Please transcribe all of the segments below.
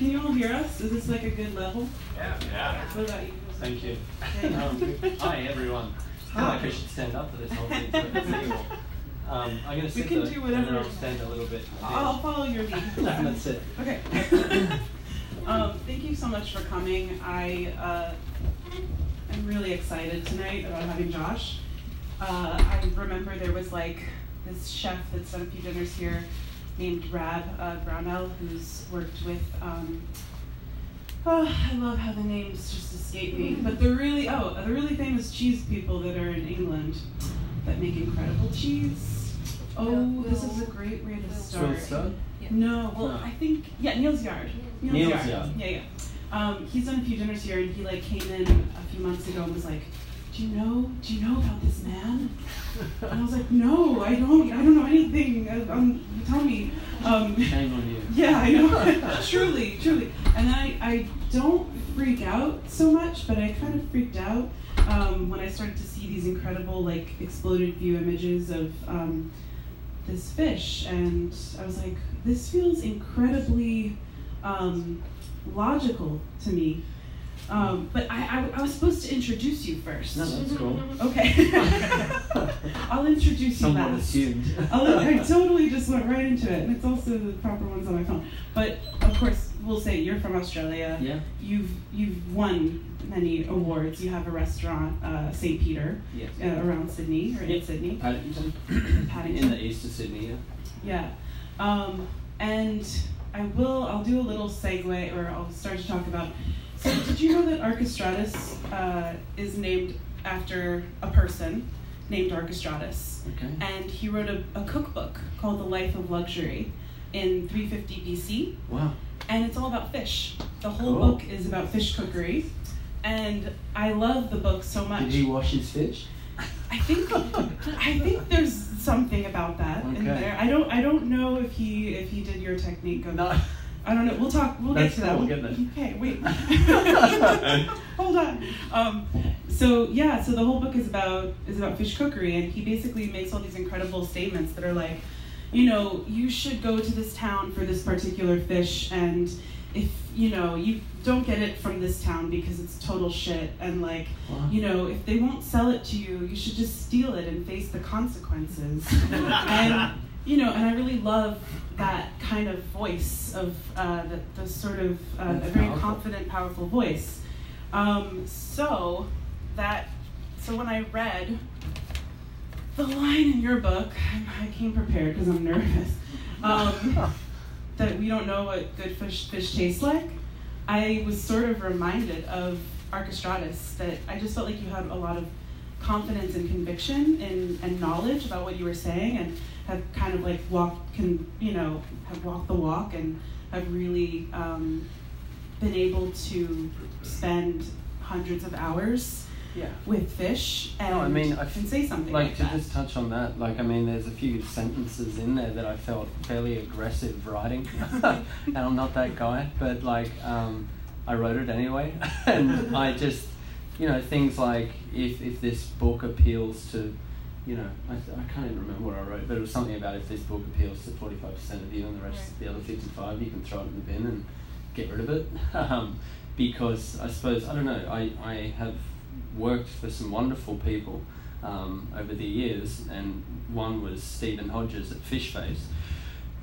can you all hear us? Is this like a good level? Yeah. Yeah. What about you? Thank you. Um, hi everyone. I feel like I should stand up for this whole thing. Um, I'm going to sit can though, do and then whatever. I'll stand a little bit. I'll follow your lead. no, that's it. Okay. um, thank you so much for coming. I uh, am really excited tonight about having Josh. Uh, I remember there was like this chef that's done a few dinners here named Rab uh, Brownell, who's worked with. Um, oh, I love how the names just escape me. But the really oh, the really famous cheese people that are in England that make incredible cheese. Oh, this is a great way to start. Swilster? No, well, No. I think yeah, Neal's Yard. Neal's Yard. Yeah, yeah. Um, he's done a few dinners here, and he like came in a few months ago and was like, "Do you know? Do you know about this man?" And I was like, "No, I don't. I don't know anything. Uh, Um, tell me." Um, Shame on you. yeah, I know. truly, truly. And I, I don't freak out so much, but I kind of freaked out um, when I started to see these incredible, like, exploded view images of um, this fish. And I was like, this feels incredibly um, logical to me. Um, but I, I, I was supposed to introduce you first. No, that's cool. Okay. I'll introduce you Somewhat last. assumed. I'll, I totally just went right into it, and it's also the proper ones on my phone. But of course, we'll say you're from Australia. Yeah. You've you've won many awards. You have a restaurant, uh, St. Peter, Yes. uh, around Sydney or in Sydney, Paddington. Paddington. In the east of Sydney, yeah. Yeah. Um, and I will, I'll do a little segue, or I'll start to talk about. So, did you know that Archestratus uh, is named after a person named Archestratus? Okay. And he wrote a, a cookbook called The Life of Luxury in 350 BC. Wow. And it's all about fish. The whole Cool. book is about fish cookery. And I love the book so much. Did he wash his fish? I think I think there's something about that in there. I don't I don't know if he if he did your technique of No. I don't know. We'll talk. We'll That's get to that. we'll get there. Okay, wait. Hold on. Um, so yeah, so the whole book is about is about fish cookery, and he basically makes all these incredible statements that are like, you know, you should go to this town for this particular fish, and if you know you don't get it from this town because it's total shit, and like Wow. you know, if they won't sell it to you, you should just steal it and face the consequences. and you know, and I really love that kind of voice of uh, the, the sort of uh, a very powerful. confident, powerful voice. Um, so that so when I read the line in your book, I came prepared because I'm nervous. Um, that we don't know what good fish fish tastes like. I was sort of reminded of Archestratus that I just felt like you had a lot of confidence and conviction and, and knowledge about what you were saying and have kind of like walked can you know have walked the walk and have really um, been able to spend hundreds of hours Yeah. with fish and, No, I mean, I f- and say something Like like, to that. just touch on that, like I mean, there's a few sentences in there that I felt fairly aggressive writing, and I'm not that guy, but like um, I wrote it anyway, and I just, you know, things like if if this book appeals to, you know, I, I can't even remember what I wrote, but it was something about if this book appeals to 45 percent of you and the rest, of the other 55, you can throw it in the bin and get rid of it, um, because I suppose I don't know, I I have worked for some wonderful people um, over the years, and one was Stephen Hodges at Fish Face.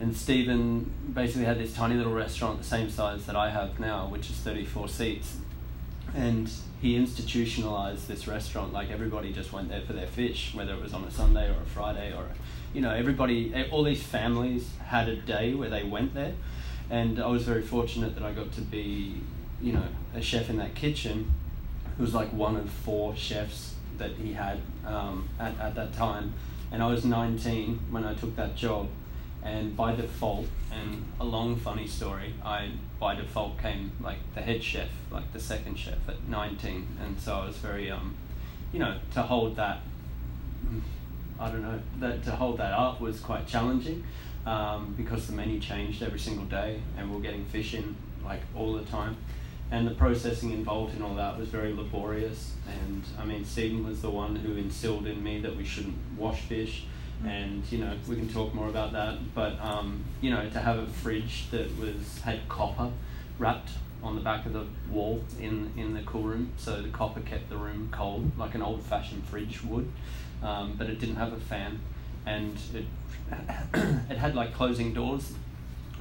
And Stephen basically had this tiny little restaurant, the same size that I have now, which is 34 seats. And he institutionalized this restaurant like everybody just went there for their fish, whether it was on a Sunday or a Friday or, you know, everybody, eh, all these families had a day where they went there. And I was very fortunate that I got to be, you know, a chef in that kitchen who was like one of four chefs that he had um, at, at that time. And I was 19 when I took that job. And by default, and a long funny story, I by default came like the head chef, like the second chef at 19. And so I was very, um, you know, to hold that, I don't know, that to hold that up was quite challenging um, because the menu changed every single day and we are getting fish in like all the time and the processing involved in all that was very laborious. And I mean, Stephen was the one who instilled in me that we shouldn't wash fish, and you know we can talk more about that. But um, you know, to have a fridge that was had copper wrapped on the back of the wall in in the cool room, so the copper kept the room cold, like an old-fashioned fridge would. Um, but it didn't have a fan, and it it had like closing doors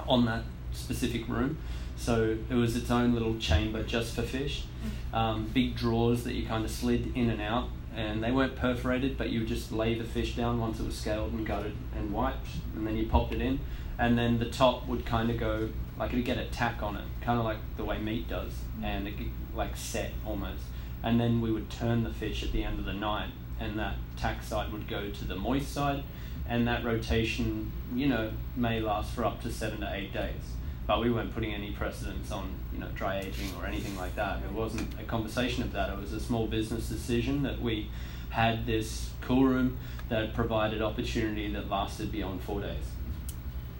on that specific room. So it was its own little chamber just for fish. Um, big drawers that you kind of slid in and out, and they weren't perforated, but you would just lay the fish down once it was scaled and gutted and wiped, and then you popped it in, and then the top would kind of go like it'd get a tack on it, kind of like the way meat does, mm-hmm. and it like set almost. And then we would turn the fish at the end of the night, and that tack side would go to the moist side, and that rotation, you know, may last for up to seven to eight days. But we weren't putting any precedence on, you know, dry aging or anything like that. It wasn't a conversation of that. It was a small business decision that we had this cool room that provided opportunity that lasted beyond four days.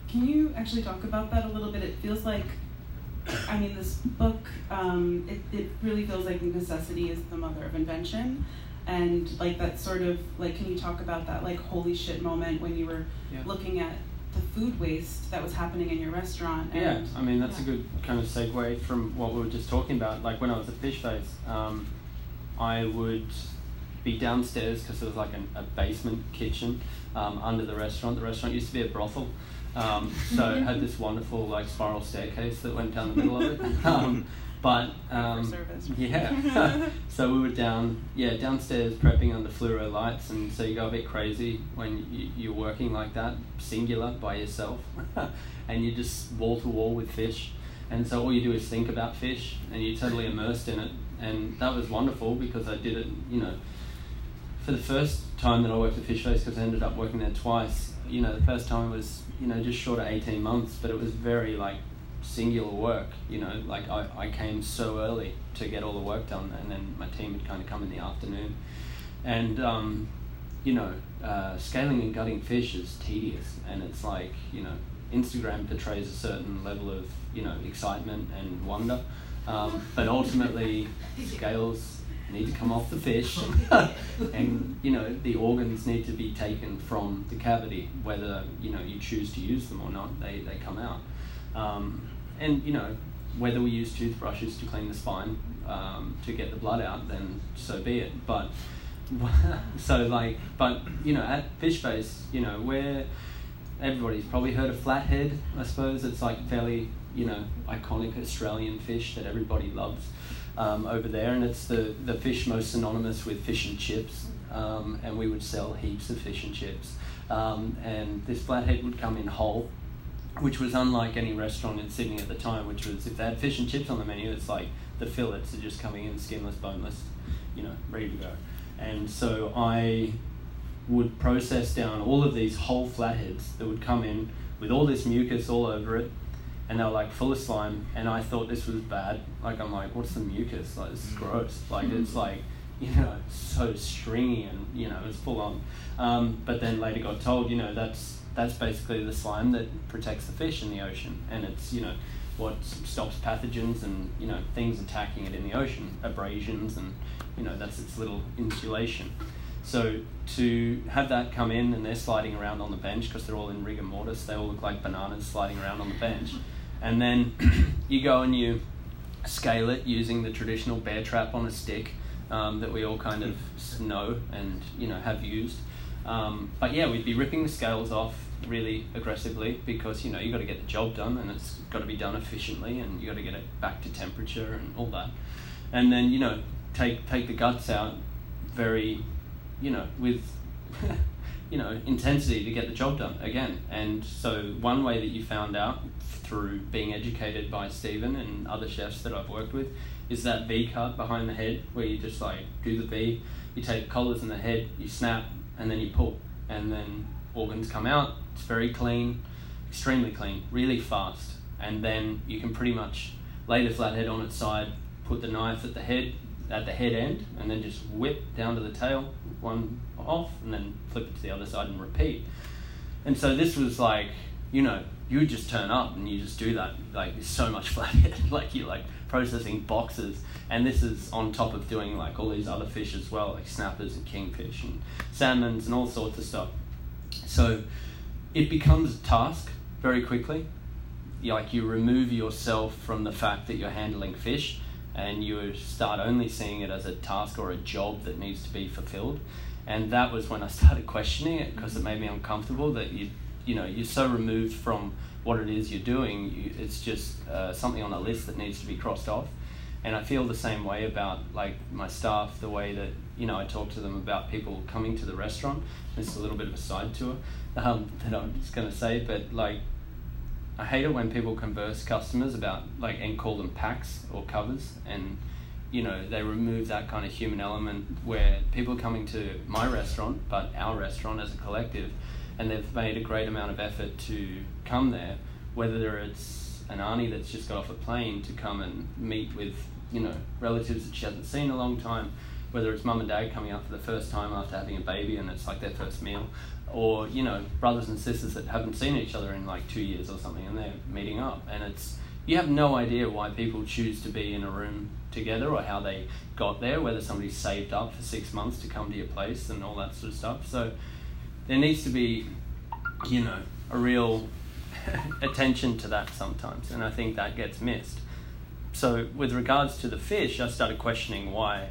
Can you actually talk about that a little bit? It feels like, I mean, this book, um, it, it really feels like necessity is the mother of invention and like that sort of like can you talk about that like holy shit moment when you were yeah. looking at the food waste that was happening in your restaurant yeah i mean that's yeah. a good kind of segue from what we were just talking about. Like when i was at fish face um, i would be downstairs because there was like an, a basement kitchen um, under the restaurant. The restaurant used to be a brothel. Um, so it had this wonderful like spiral staircase that went down the middle of it. Um, but um, yeah, so we were down, yeah, downstairs prepping under fluoro lights, and so you go a bit crazy when you, you're working like that, singular by yourself, and you're just wall to wall with fish, and so all you do is think about fish, and you're totally immersed in it, and that was wonderful because I did it, you know, for the first time that I worked at Fish Face, because I ended up working there twice. You know, the first time was you know just short of eighteen months, but it was very like singular work. You know, like I, I came so early to get all the work done, and then my team would kind of come in the afternoon. And, um, you know, uh, scaling and gutting fish is tedious, and it's like, you know, Instagram portrays a certain level of, you know, excitement and wonder. Um, but ultimately, scales need to come off the fish, and you know the organs need to be taken from the cavity, whether you know you choose to use them or not. They they come out. Um, and you know, whether we use toothbrushes to clean the spine um, to get the blood out, then so be it. But so like, but you know, at Fish Face, you know, where everybody's probably heard of flathead. I suppose it's like fairly you know iconic Australian fish that everybody loves um, over there, and it's the the fish most synonymous with fish and chips. Um, and we would sell heaps of fish and chips. Um, and this flathead would come in whole, which was unlike any restaurant in Sydney at the time, which was if they had fish and chips on the menu, it's like the fillets are just coming in skinless, boneless, you know, ready to go. And so I would process down all of these whole flatheads that would come in with all this mucus all over it, and they were like full of slime. And I thought this was bad. Like I'm like, what's the mucus? Like this is mm. gross. Like it's like you know so stringy and you know it's full on. Um, but then later got told, you know, that's that's basically the slime that protects the fish in the ocean, and it's you know what stops pathogens and you know things attacking it in the ocean, abrasions, and you know that's its little insulation. So to have that come in and they're sliding around on the bench because they're all in rigor mortis, they all look like bananas sliding around on the bench, and then you go and you scale it using the traditional bear trap on a stick um, that we all kind of know and you know have used. Um, but yeah, we'd be ripping the scales off really aggressively because you know you got to get the job done and it's got to be done efficiently and you got to get it back to temperature and all that and then you know take take the guts out very you know with you know intensity to get the job done again and so one way that you found out through being educated by Stephen and other chefs that I've worked with is that V cut behind the head where you just like do the V you take collars in the head you snap and then you pull and then organs come out it's very clean, extremely clean, really fast. And then you can pretty much lay the flathead on its side, put the knife at the head, at the head end, and then just whip down to the tail, one off, and then flip it to the other side and repeat. And so this was like, you know, you just turn up and you just do that. Like there's so much flathead, like you're like processing boxes, and this is on top of doing like all these other fish as well, like snappers and kingfish and salmons and all sorts of stuff. So it becomes a task very quickly. like you remove yourself from the fact that you're handling fish and you start only seeing it as a task or a job that needs to be fulfilled and that was when I started questioning it because it made me uncomfortable that you you know you're so removed from what it is you're doing you, it's just uh, something on a list that needs to be crossed off. And I feel the same way about like my staff the way that you know I talk to them about people coming to the restaurant. It's a little bit of a side tour um, that I'm just going to say but like I hate it when people converse customers about like and call them packs or covers. And you know they remove that kind of human element where people coming to my restaurant but our restaurant as a collective and they've made a great amount of effort to come there whether it's an auntie that's just got off a plane to come and meet with you know relatives that she hasn't seen in a long time whether it's mum and dad coming up for the first time after having a baby and it's like their first meal or you know brothers and sisters that haven't seen each other in like two years or something and they're meeting up. And it's you have no idea why people choose to be in a room together or how they got there whether somebody saved up for six months to come to your place and all that sort of stuff. So there needs to be you know a real attention to that sometimes and i think that gets missed so with regards to the fish i started questioning why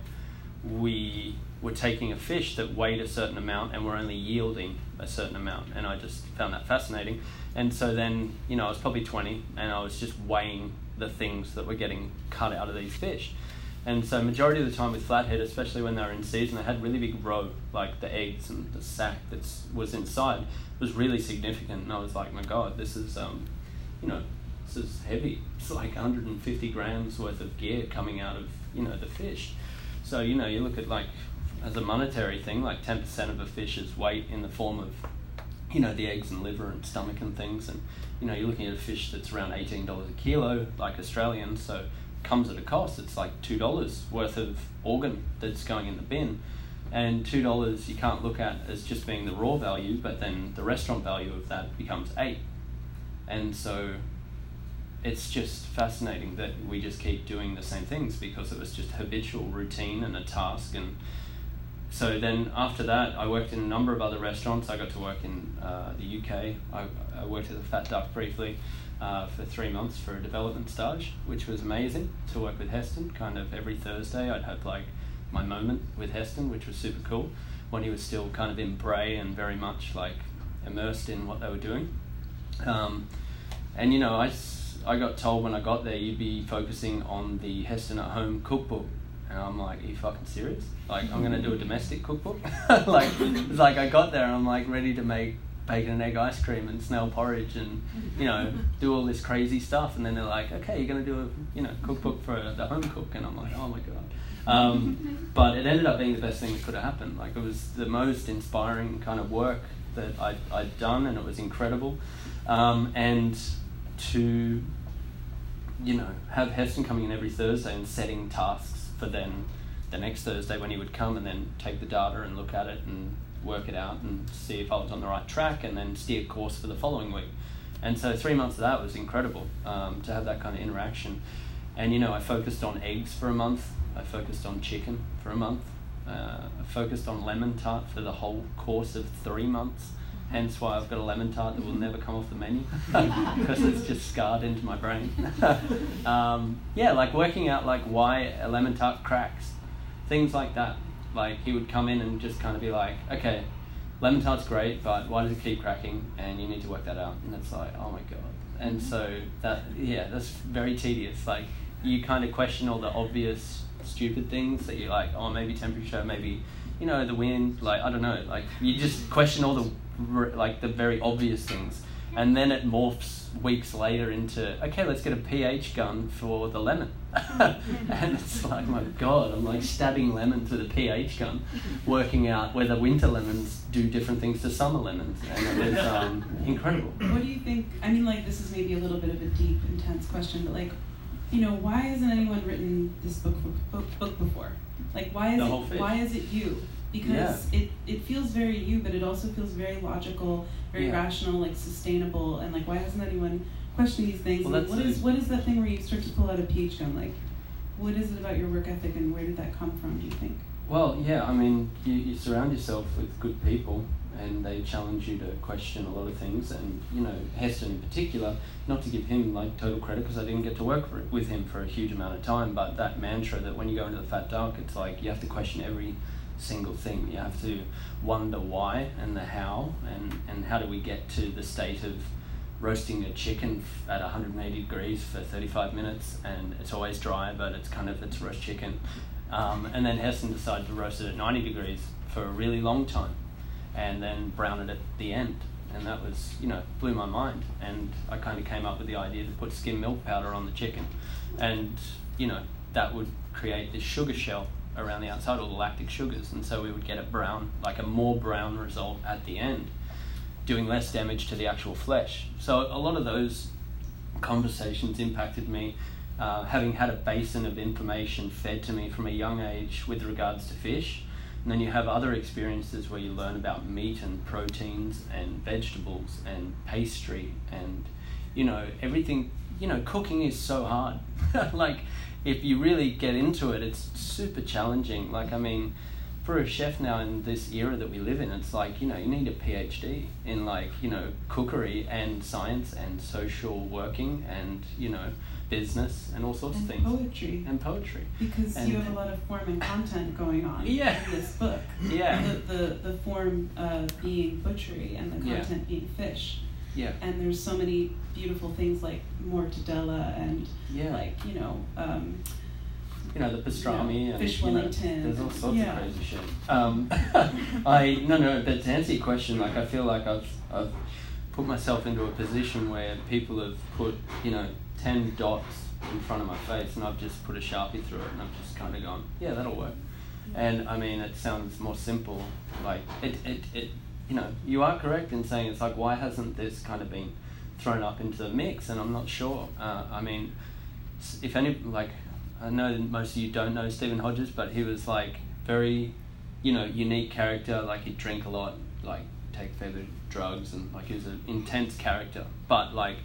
we were taking a fish that weighed a certain amount and we're only yielding a certain amount. And I just found that fascinating. And so then, you know, I was probably 20 and I was just weighing the things that were getting cut out of these fish. And so majority of the time with flathead, especially when they were in season, they had really big roe, like the eggs and the sac that was inside was really significant. And I was like, my God, this is, um, you know, this is heavy. It's like 150 grams worth of gear coming out of, you know, the fish. So, you know, you look at like as a monetary thing, like 10% of a fish's weight in the form of, you know, the eggs and liver and stomach and things. And, you know, you're looking at a fish that's around $18 a kilo, like Australian, so comes at a cost. It's like $2 worth of organ that's going in the bin. And $2 you can't look at as just being the raw value, but then the restaurant value of that becomes 8 And so it's just fascinating that we just keep doing the same things because it was just habitual routine and a task and so then after that, I worked in a number of other restaurants. I got to work in uh, the UK. I, I, worked at the Fat Duck briefly uh, for three months for a development stage, which was amazing to work with Heston. Kind of every Thursday, I'd have like my moment with Heston, which was super cool when he was still kind of in Bray and very much like immersed in what they were doing. Um, and you know, I, I got told when I got there, you'd be focusing on the Heston at Home cookbook and I'm like, are you fucking serious? Like, I'm gonna do a domestic cookbook? like, it's like I got there and I'm like ready to make bacon and egg ice cream and snail porridge and, you know, do all this crazy stuff. And then they're like, okay, you're gonna do a, you know, cookbook for the home cook. And I'm like, oh my God. Um, but it ended up being the best thing that could have happened. Like, it was the most inspiring kind of work that I'd, I'd done and it was incredible. Um, and to, you know, have Heston coming in every Thursday and setting tasks for then the next Thursday when he would come and then take the data and look at it and work it out and see if I was on the right track and then steer course for the following week. And so three months of that was incredible um, to have that kind of interaction. And you know, I focused on eggs for a month. I focused on chicken for a month. Uh, I focused on lemon tart for the whole course of three months. Hence why I've got a lemon tart that will never come off the menu because it's just scarred into my brain. um, yeah, like working out like why a lemon tart cracks, things like that. Like he would come in and just kind of be like, okay, lemon tart's great, but why does it keep cracking? And you need to work that out. And it's like, oh my god. And mm-hmm. so that yeah, that's very tedious. Like you kind of question all the obvious stupid things that you're like, oh maybe temperature, maybe you know the wind. Like I don't know. Like you just question all the like the very obvious things. And then it morphs weeks later into okay, let's get a pH gun for the lemon, and it's like my god, I'm like stabbing lemons with a pH gun, working out whether winter lemons do different things to summer lemons, and it was um, incredible. What do you think? I mean, like this is maybe a little bit of a deep, intense question, but like, you know, why hasn't anyone written this book book, book before? Like, why is it why is it you? Because yeah. it, it feels very you, but it also feels very logical, very yeah. rational, like sustainable, and like why hasn't anyone questioned these things? Well, what is what is that thing where you start to pull out a pH gun? Like, what is it about your work ethic, and where did that come from? Do you think? Well, yeah, I mean, you, you surround yourself with good people, and they challenge you to question a lot of things. And you know, Heston in particular, not to give him like total credit because I didn't get to work for, with him for a huge amount of time, but that mantra that when you go into the Fat Duck, it's like you have to question every single thing. You have to wonder why and the how, and and how do we get to the state of roasting a chicken at 180 degrees for 35 minutes, and it's always dry, but it's kind of it's roast chicken. Um, and then Heston decided to roast it at 90 degrees for a really long time and then brown it at the end. And that was, you know, blew my mind. And I kind of came up with the idea to put skim milk powder on the chicken. And, you know, that would create this sugar shell around the outside, all the lactic sugars. And so we would get a brown, like a more brown result at the end, doing less damage to the actual flesh. So a lot of those conversations impacted me. Uh, having had a basin of information fed to me from a young age with regards to fish, and then you have other experiences where you learn about meat and proteins and vegetables and pastry and, you know, everything. You know, cooking is so hard. like, if you really get into it, it's super challenging. Like, I mean, for a chef now in this era that we live in, it's like, you know, you need a PhD in, like, you know, cookery and science and social working and, you know, business and all sorts and of things. And poetry. And poetry. Because and you have a lot of form and content going on yeah. in this book. Yeah. The, the, the form uh, being butchery and the Yeah. content being fish. Yeah. And there's so many beautiful things like mortadella and Yeah. like, you know, um, you know the pastrami Yeah, and fish know, there's all sorts Yeah. of crazy shit. Um, I no no, but to answer your question, like I feel like I've I've put myself into a position where people have put you know ten dots in front of my face, and I've just put a sharpie through it, and I've just kind of gone, yeah, that'll work. And I mean, it sounds more simple. Like it, it, it, you know, you are correct in saying it's like, why hasn't this kind of been thrown up into the mix? And I'm not sure. Uh, I mean, if any, like, I know most of you don't know Stephen Hodges, but he was like very, you know, unique character. Like he'd drink a lot, like take of drugs, and like he was an intense character. But like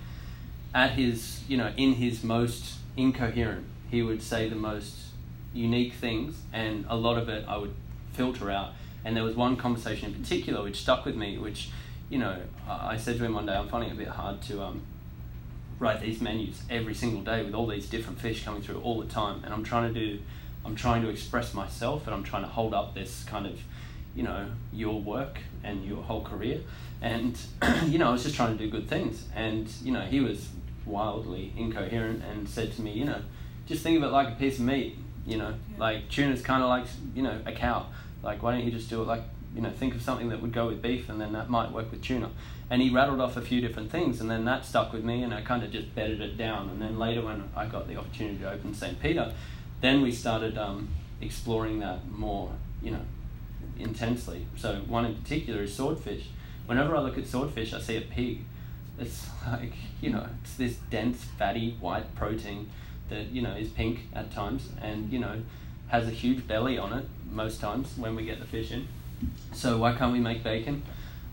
at his, you know, in his most incoherent, he would say the most unique things, and a lot of it I would filter out. And there was one conversation in particular which stuck with me, which, you know, I said to him one day, I'm finding it a bit hard to um, write these menus every single day with all these different fish coming through all the time, and I'm trying to do, I'm trying to express myself, and I'm trying to hold up this kind of, you know, your work and your whole career, and you know, I was just trying to do good things, and you know, he was wildly incoherent and said to me, you know, just think of it like a piece of meat, you know, Yeah. like tuna's kind of like you know a cow, like why don't you just do it like you know think of something that would go with beef, and then that might work with tuna. And he rattled off a few different things and then that stuck with me and i kind of just bedded it down. And then later when i got the opportunity to open st peter then we started um, exploring that more you know intensely. So one in particular is swordfish. Whenever i look at swordfish i see a pig. It's like you know it's this dense fatty white protein that you know is pink at times. And you know has a huge belly on it most times when we get the fish in so why can't we make bacon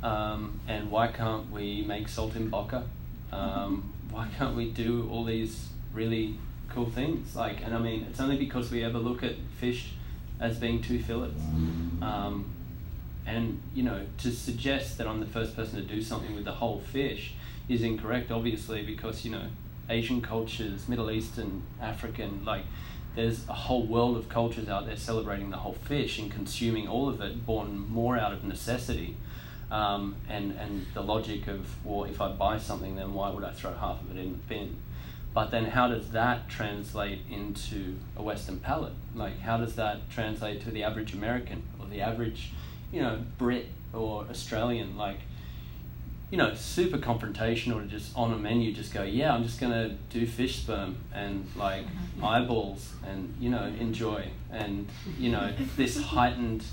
um, and why can't we make saltimbocca? Um, why can't we do all these really cool things? Like, and I mean, it's only because we ever look at fish as being two fillets. Um, and you know, to suggest that I'm the first person to do something with the whole fish is incorrect, obviously, because you know, Asian cultures, Middle Eastern, African, like there's a whole world of cultures out there celebrating the whole fish and consuming all of it, born more out of necessity. Um, and, and the logic of, well, if I buy something, then why would I throw half of it in the bin? But then how does that translate into a Western palate? Like, how does that translate to the average American or the average, you know, Brit or Australian? Like, you know, super confrontational to just on a menu just go, yeah, I'm just gonna do fish sperm and like eyeballs and you know enjoy and you know this heightened,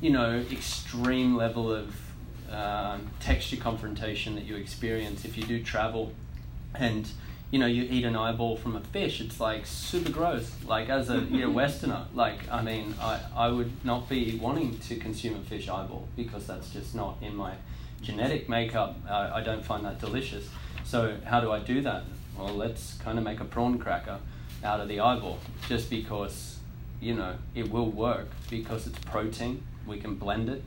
you know, extreme level of um, texture confrontation that you experience if you do travel, and you know you eat an eyeball from a fish. It's like super gross. Like as a you know Westerner, like I mean, I I would not be wanting to consume a fish eyeball because that's just not in my genetic makeup. Uh, I don't find that delicious. So how do I do that? Well, let's kind of make a prawn cracker out of the eyeball, just because you know it will work because it's protein. We can blend it,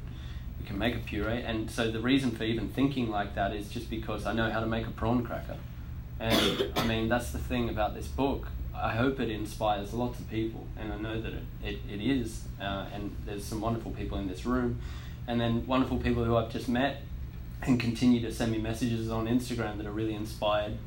we can make a puree. And so the reason for even thinking like that is just because I know how to make a prawn cracker. And I mean, that's the thing about this book. I hope it inspires lots of people, and I know that it, it, it is. Uh, and there's some wonderful people in this room, and then wonderful people who I've just met and continue to send me messages on Instagram that are really inspired.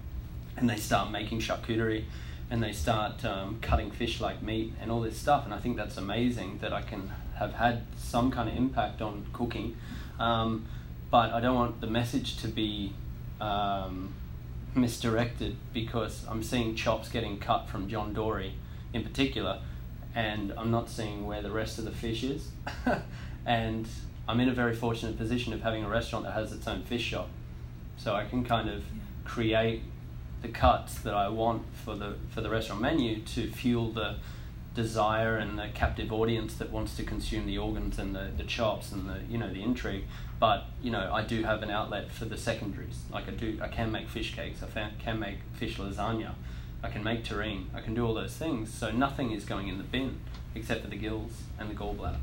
And they start making charcuterie and they start um, cutting fish like meat and all this stuff. And I think that's amazing that I can have had some kind of impact on cooking. Um, but I don't want the message to be um, misdirected because I'm seeing chops getting cut from John Dory in particular, and I'm not seeing where the rest of the fish is. and I'm in a very fortunate position of having a restaurant that has its own fish shop. So I can kind of create the cuts that I want for the for the restaurant menu to fuel the desire and the captive audience that wants to consume the organs and the, the chops and the you know the intrigue. But you know I do have an outlet for the secondaries. Like I do I can make fish cakes I can make fish lasagna I can make terrine I can do all those things. So nothing is going in the bin except for the gills and the gallbladder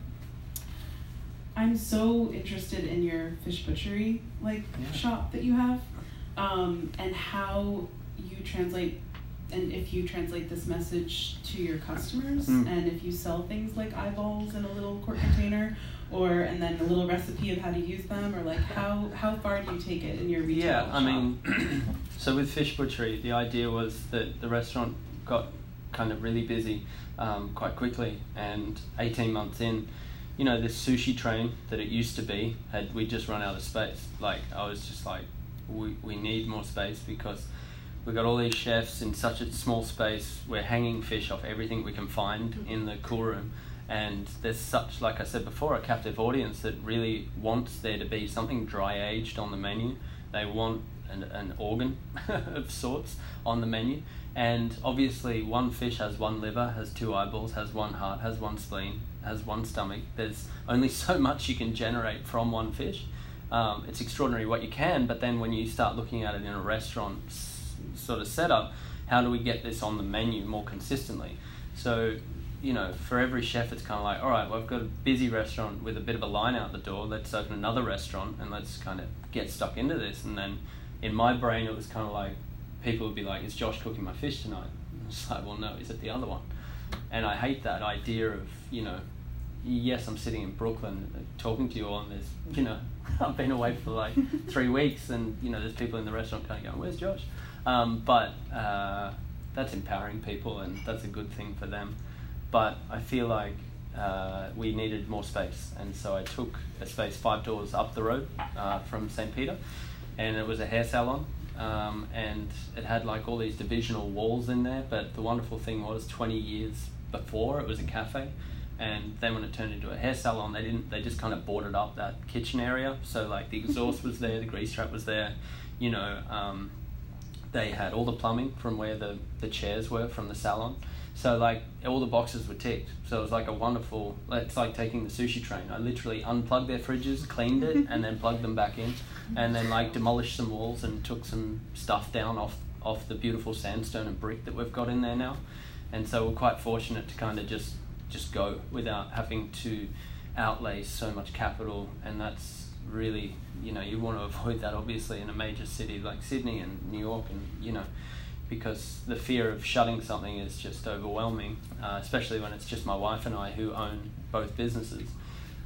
I'm so interested in your fish butchery like yeah. shop that you have um, and how you translate and if you translate this message to your customers mm. and if you sell things like eyeballs in a little quart container or and then a little recipe of how to use them or like how how far do you take it in your retail yeah shop? i mean so with fish butchery the idea was that the restaurant got kind of really busy um, quite quickly and 18 months in you know this sushi train that it used to be had we just run out of space like i was just like we, we need more space because we've got all these chefs in such a small space. We're hanging fish off everything we can find mm-hmm. in the cool room. And there's such, like I said before, a captive audience that really wants there to be something dry aged on the menu. They want an, an organ of sorts on the menu. And obviously, one fish has one liver, has two eyeballs, has one heart, has one spleen, has one stomach. There's only so much you can generate from one fish. Um, it's extraordinary what you can, but then when you start looking at it in a restaurant sort of setup, how do we get this on the menu more consistently? So, you know, for every chef, it's kind of like, all right, well, I've got a busy restaurant with a bit of a line out the door. Let's open another restaurant and let's kind of get stuck into this. And then in my brain, it was kind of like people would be like, is Josh cooking my fish tonight? It's like, well, no, is it the other one? And I hate that idea of, you know, yes, I'm sitting in Brooklyn talking to you all, and there's, you know, I've been away for like three weeks, and, you know, there's people in the restaurant kind of going, where's Josh? Um, but uh, that's empowering people, and that's a good thing for them. But I feel like uh, we needed more space, and so I took a space five doors up the road uh, from St. Peter, and it was a hair salon. Um, and it had like all these divisional walls in there, but the wonderful thing was 20 years before it was a cafe and then when it turned into a hair salon they didn't they just kind of boarded up that kitchen area so like the exhaust was there the grease trap was there you know um, they had all the plumbing from where the, the chairs were from the salon. So like all the boxes were ticked. So it was like a wonderful. It's like taking the sushi train. I literally unplugged their fridges, cleaned it, and then plugged them back in, and then like demolished some walls and took some stuff down off off the beautiful sandstone and brick that we've got in there now. And so we're quite fortunate to kind of just just go without having to outlay so much capital, and that's really, you know, you want to avoid that obviously in a major city like Sydney and New York, and you know, because the fear of shutting something is just overwhelming, uh, especially when it's just my wife and I who own both businesses.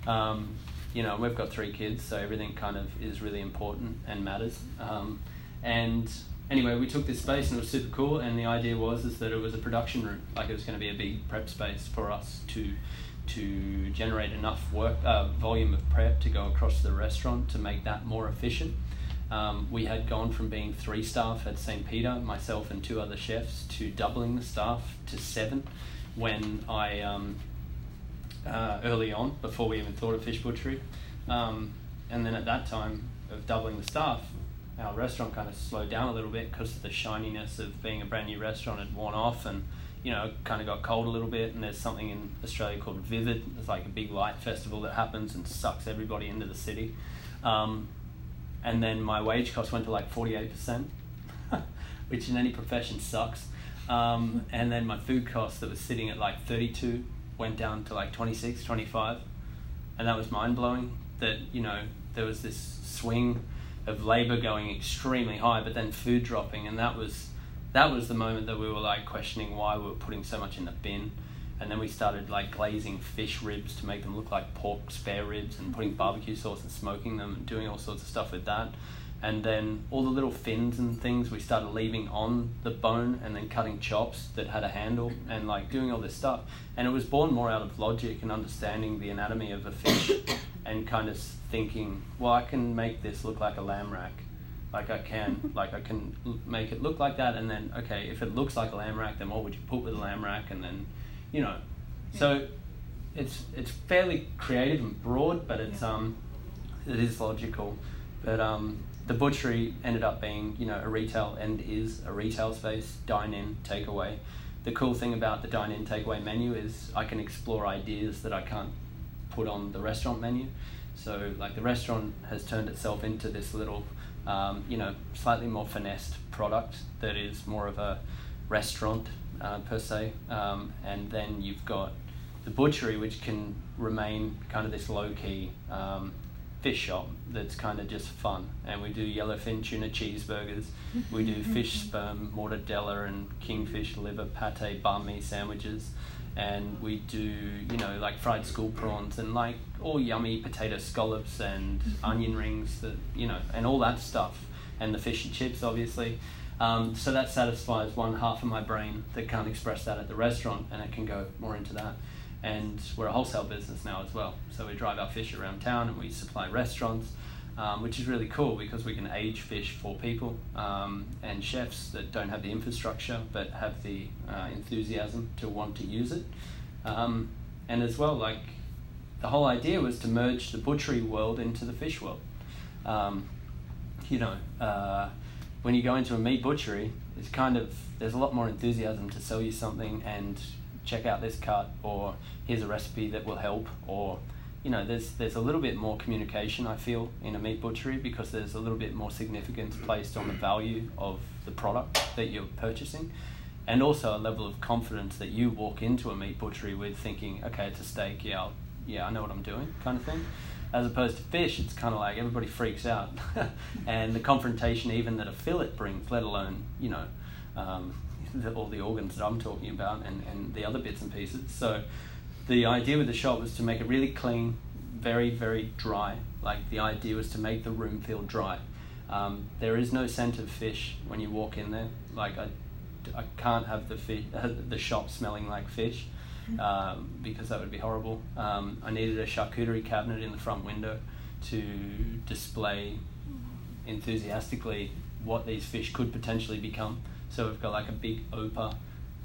Um, you know, we've got three kids, so everything kind of is really important and matters. Um, and anyway, we took this space and it was super cool. And the idea was is that it was a production room, like it was going to be a big prep space for us to to generate enough work uh, volume of prep to go across the restaurant to make that more efficient. Um, we had gone from being three staff at St. Peter, myself and two other chefs, to doubling the staff to seven when I, um, uh, early on, before we even thought of fish butchery. Um, and then at that time of doubling the staff, our restaurant kind of slowed down a little bit because the shininess of being a brand new restaurant had worn off and you know, kind of got cold a little bit, and there's something in Australia called Vivid. It's like a big light festival that happens and sucks everybody into the city. Um, and then my wage cost went to like 48%, which in any profession sucks. Um, and then my food cost that was sitting at like 32 went down to like 26, 25. And that was mind blowing that you know there was this swing of labor going extremely high, but then food dropping, and that was that was the moment that we were like questioning why we were putting so much in the bin. And then we started like glazing fish ribs to make them look like pork spare ribs and putting barbecue sauce and smoking them and doing all sorts of stuff with that. And then all the little fins and things we started leaving on the bone and then cutting chops that had a handle and like doing all this stuff. And it was born more out of logic and understanding the anatomy of a fish and kind of thinking, well, I can make this look like a lamb rack. Like I can, like I can make it look like that, and then okay, if it looks like a lamb rack, then what would you put with a lamb rack, and then, you know, so it's it's fairly creative and broad, but it's um, it is logical, but um, the butchery ended up being you know a retail and is a retail space, dine in, takeaway. The cool thing about the dine in takeaway menu is I can explore ideas that I can't put on the restaurant menu. So like the restaurant has turned itself into this little um, you know, slightly more finessed product that is more of a restaurant uh, per se. Um, and then you've got the butchery, which can remain kind of this low key um, fish shop that's kind of just fun. And we do yellowfin tuna cheeseburgers, we do fish sperm, mortadella, and kingfish liver pate banh mi sandwiches and we do you know like fried school prawns and like all yummy potato scallops and mm-hmm. onion rings that you know and all that stuff and the fish and chips obviously. Um, so that satisfies one half of my brain that can't express that at the restaurant and it can go more into that. And we're a wholesale business now as well. So we drive our fish around town and we supply restaurants um, which is really cool because we can age fish for people um, and chefs that don't have the infrastructure but have the uh, enthusiasm to want to use it. Um, and as well, like the whole idea was to merge the butchery world into the fish world. Um, you know, uh, when you go into a meat butchery, it's kind of there's a lot more enthusiasm to sell you something and check out this cut or here's a recipe that will help or you know, there's there's a little bit more communication I feel in a meat butchery because there's a little bit more significance placed on the value of the product that you're purchasing, and also a level of confidence that you walk into a meat butchery with thinking, okay, it's a steak, yeah, I'll, yeah, I know what I'm doing, kind of thing. As opposed to fish, it's kind of like everybody freaks out, and the confrontation even that a fillet brings, let alone you know. Um, the, all the organs that I'm talking about and, and the other bits and pieces. So the idea with the shop was to make it really clean, very, very dry. Like the idea was to make the room feel dry. Um, there is no scent of fish when you walk in there. Like I, I can't have the fish, the shop smelling like fish, mm-hmm. um, because that would be horrible. Um, I needed a charcuterie cabinet in the front window to display enthusiastically what these fish could potentially become. So we've got like a big opah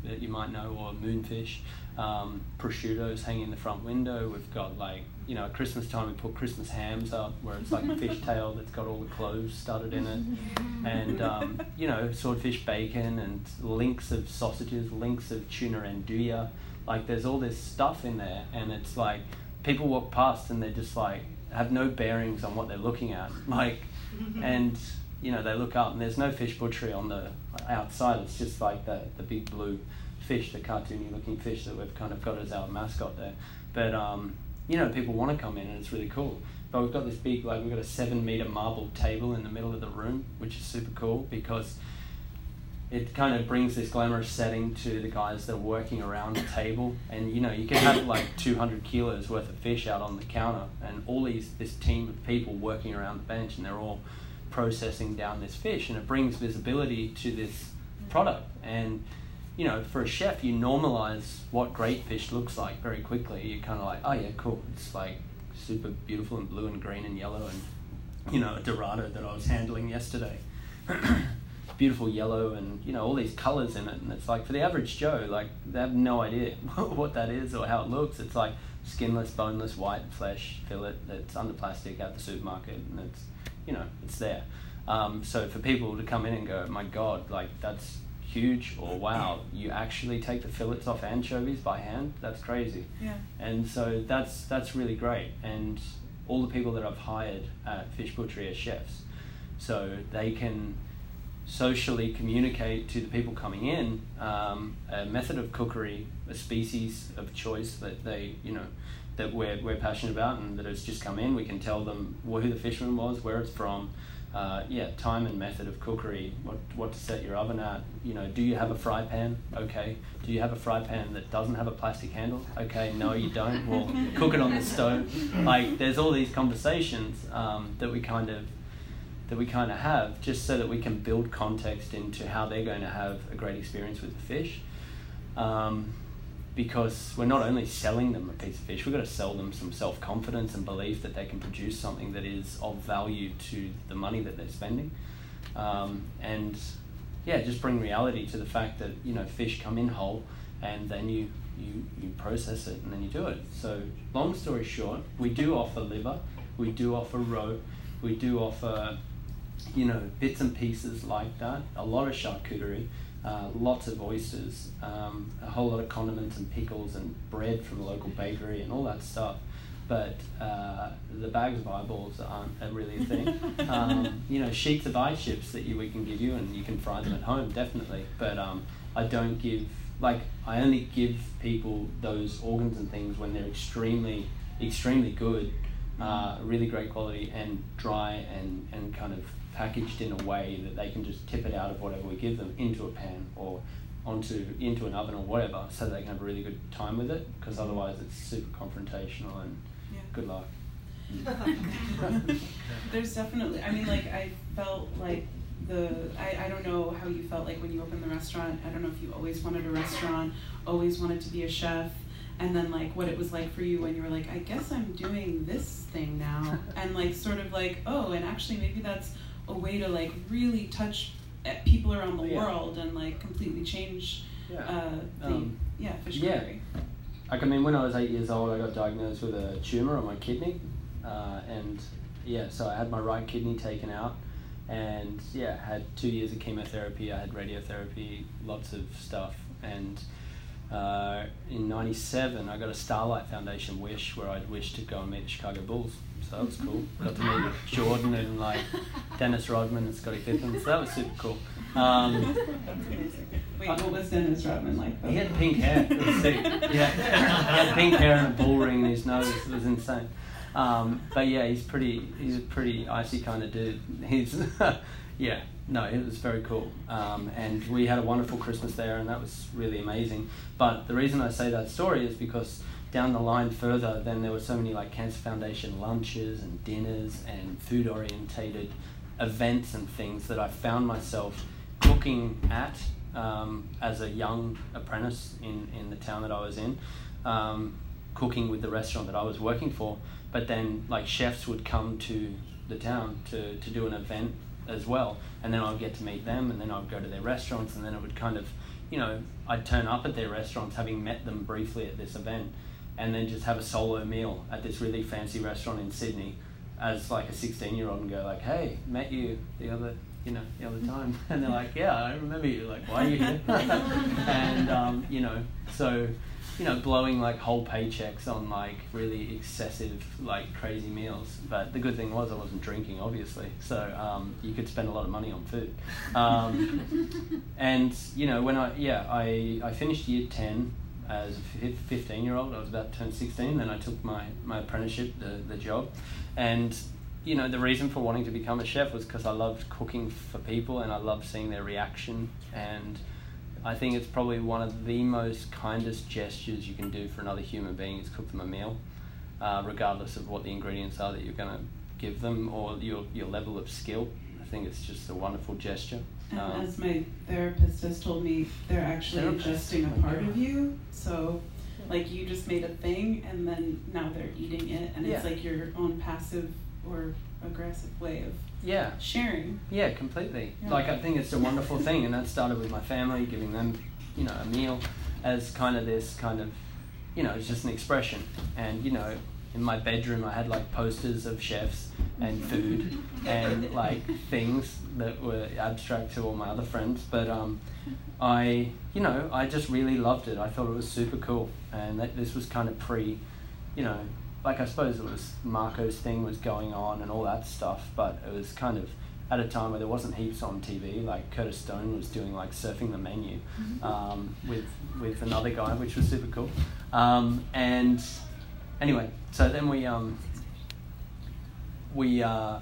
that you might know, or moonfish. Um, prosciuttos hanging in the front window. We've got like you know at Christmas time we put Christmas hams up where it's like a fish tail that's got all the cloves studded in it, and um, you know swordfish bacon and links of sausages, links of tuna andouille. Like there's all this stuff in there, and it's like people walk past and they're just like have no bearings on what they're looking at, like, and you know they look up and there's no fish butchery on the outside. It's just like the the big blue fish, the cartoony looking fish that we've kind of got as our mascot there. But um, you know, people want to come in and it's really cool. But we've got this big, like we've got a seven meter marble table in the middle of the room, which is super cool because it kind of brings this glamorous setting to the guys that are working around the table. And you know, you can have like 200 kilos worth of fish out on the counter, and all these this team of people working around the bench, and they're all processing down this fish, and it brings visibility to this product. And you know, for a chef, you normalize what great fish looks like very quickly. You're kind of like, oh yeah, cool. It's like super beautiful and blue and green and yellow and, you know, a dorado that I was handling yesterday. beautiful yellow and, you know, all these colors in it. And it's like, for the average Joe, like, they have no idea what that is or how it looks. It's like skinless, boneless, white flesh fillet that's under plastic at the supermarket and it's, you know, it's there. Um, so for people to come in and go, my God, like, that's huge or wow you actually take the fillets off anchovies by hand? That's crazy. Yeah. And so that's that's really great. And all the people that I've hired at Fish Butchery are chefs. So they can socially communicate to the people coming in um, a method of cookery a species of choice that they you know that we're, we're passionate about and that has just come in. We can tell them who the fisherman was, where it's from, uh, yeah, time and method of cookery, what, what to set your oven at. You know, do you have a fry pan? Okay. Do you have a fry pan that doesn't have a plastic handle? Okay, no, you don't. Well, cook it on the stove. Like, there's all these conversations um, that we kind of that we kind of have just so that we can build context into how they're going to have a great experience with the fish. Um, because we're not only selling them a piece of fish, we've got to sell them some self confidence and belief that they can produce something that is of value to the money that they're spending. Um, and yeah, just bring reality to the fact that you know fish come in whole, and then you you you process it and then you do it. So long story short, we do offer liver, we do offer roe, we do offer you know bits and pieces like that. A lot of charcuterie uh, lots of oysters, um, a whole lot of condiments and pickles and bread from a local bakery and all that stuff. But uh, the bags of eyeballs aren't really a thing. um, you know, sheets of ice chips that you, we can give you and you can fry them at home, definitely. But um, I don't give, like, I only give people those organs and things when they're extremely, extremely good, uh, really great quality and dry and, and kind of packaged in a way that they can just tip it out of whatever we give them into a pan or onto into an oven or whatever, so they can have a really good time with it. Because otherwise, it's super confrontational and yeah. good luck. There's definitely. I mean, like I felt like the. I, I don't know how you felt like when you opened the restaurant. I don't know if you always wanted a restaurant, always wanted to be a chef and then like what it was like for you when you were like i guess i'm doing this thing now and like sort of like oh and actually maybe that's a way to like really touch people around the yeah. world and like completely change yeah. Uh, the um, yeah fish yeah. Like I mean, when I was eight years old, I got diagnosed with a tumor on my kidney, uh, and yeah, so I had my right kidney taken out, and yeah, had two years of chemotherapy. I had radiotherapy, lots of stuff, and uh, in '97, I got a Starlight Foundation wish where I'd wish to go and meet the Chicago Bulls so that was cool. Got to meet Jordan and like Dennis Rodman and Scottie Pippen, so that was super cool. Um, Wait, what was Dennis Rodman like? Though? He had pink hair. It was sick. Yeah, he had pink hair and a bull ring in his nose. It was insane. Um, but yeah, he's pretty. He's a pretty icy kind of dude. He's yeah. No, it was very cool. Um, and we had a wonderful Christmas there, and that was really amazing. But the reason I say that story is because down the line further, then there were so many like Cancer Foundation lunches and dinners and food orientated events and things that I found myself looking at um, as a young apprentice in, in the town that I was in, um, cooking with the restaurant that I was working for. But then, like, chefs would come to the town to, to do an event as well. And then I'd get to meet them, and then I'd go to their restaurants, and then it would kind of, you know, I'd turn up at their restaurants having met them briefly at this event and then just have a solo meal at this really fancy restaurant in Sydney as like a 16 year old and go like hey met you the other you know the other time. And they're like yeah I remember you. Like why are you here? And um, you know so you know blowing like whole paychecks on like really excessive like crazy meals but the good thing was I wasn't drinking obviously so um, you could spend a lot of money on food um, and you know when I yeah I, I finished year 10 as a 15 year old. I was about to turn 16. Then I took my, my apprenticeship, the, the job. And, you know, the reason for wanting to become a chef was because I loved cooking for people and I loved seeing their reaction. And I think it's probably one of the most kindest gestures you can do for another human being is cook them a meal, uh, regardless of what the ingredients are that you're going to give them or your, your level of skill. I think it's just a wonderful gesture. And um, as my therapist has told me, they're actually ingesting a part of you. So, like, you just made a thing, and then now they're eating it, and yeah. it's like your own passive or aggressive way of yeah sharing. Yeah, completely. Yeah. Like, I think it's a wonderful thing, and that started with my family, giving them, you know, a meal as kind of this kind of, you know, it's just an expression, and you know, in my bedroom I had like posters of chefs and food and like things that were abstract to all my other friends but um, I you know I just really loved it I thought it was super cool and that this was kind of pre you know like I suppose it was Marco's thing was going on and all that stuff but it was kind of at a time where there wasn't heaps on TV like Curtis Stone was doing like surfing the menu um, with with another guy which was super cool um, and anyway, so then we um, we uh,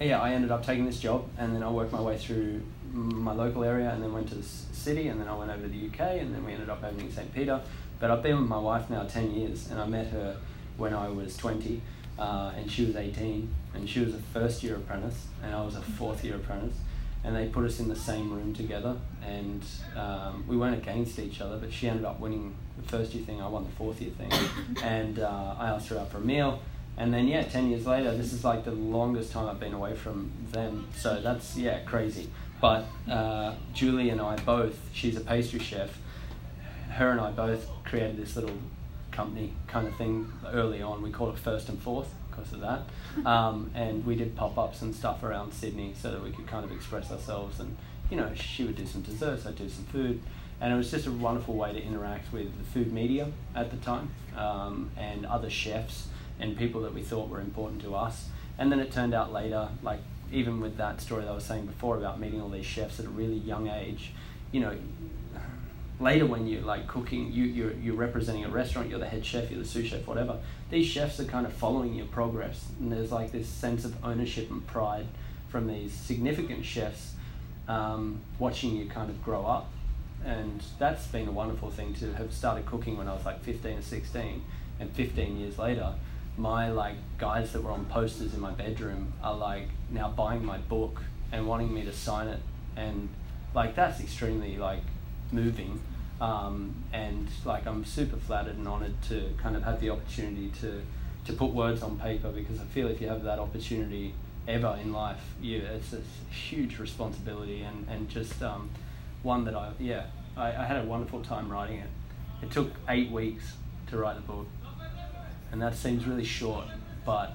yeah, I ended up taking this job, and then I worked my way through my local area, and then went to the city, and then I went over to the UK, and then we ended up opening St. Peter. But I've been with my wife now ten years, and I met her when I was twenty, uh, and she was eighteen, and she was a first year apprentice, and I was a fourth year apprentice, and they put us in the same room together, and um, we weren't against each other, but she ended up winning the first year thing, I won the fourth year thing, and uh, I asked her out for a meal and then yeah, ten years later, this is like the longest time I've been away from them. So that's yeah, crazy. But uh, Julie and I both, she's a pastry chef. Her and I both created this little company kind of thing early on. We called it First and Fourth because of that. Um, and we did pop ups and stuff around Sydney so that we could kind of express ourselves. And you know, she would do some desserts, I'd do some food. And it was just a wonderful way to interact with the food media at the time um, and other chefs and people that we thought were important to us. And then it turned out later, like even with that story that I was saying before about meeting all these chefs at a really young age, you know, later when you're like cooking, you, you're, you're representing a restaurant, you're the head chef, you're the sous chef, whatever, these chefs are kind of following your progress. And there's like this sense of ownership and pride from these significant chefs um, watching you kind of grow up. And that's been a wonderful thing to have started cooking when I was like 15 or 16. And 15 years later, my like guys that were on posters in my bedroom are like now buying my book and wanting me to sign it and like that's extremely like moving um, and like I'm super flattered and honored to kind of have the opportunity to to put words on paper because I feel if you have that opportunity ever in life you it's a huge responsibility and and just um, one that I yeah I, I had a wonderful time writing it. It took eight weeks to write the book and that seems really short, but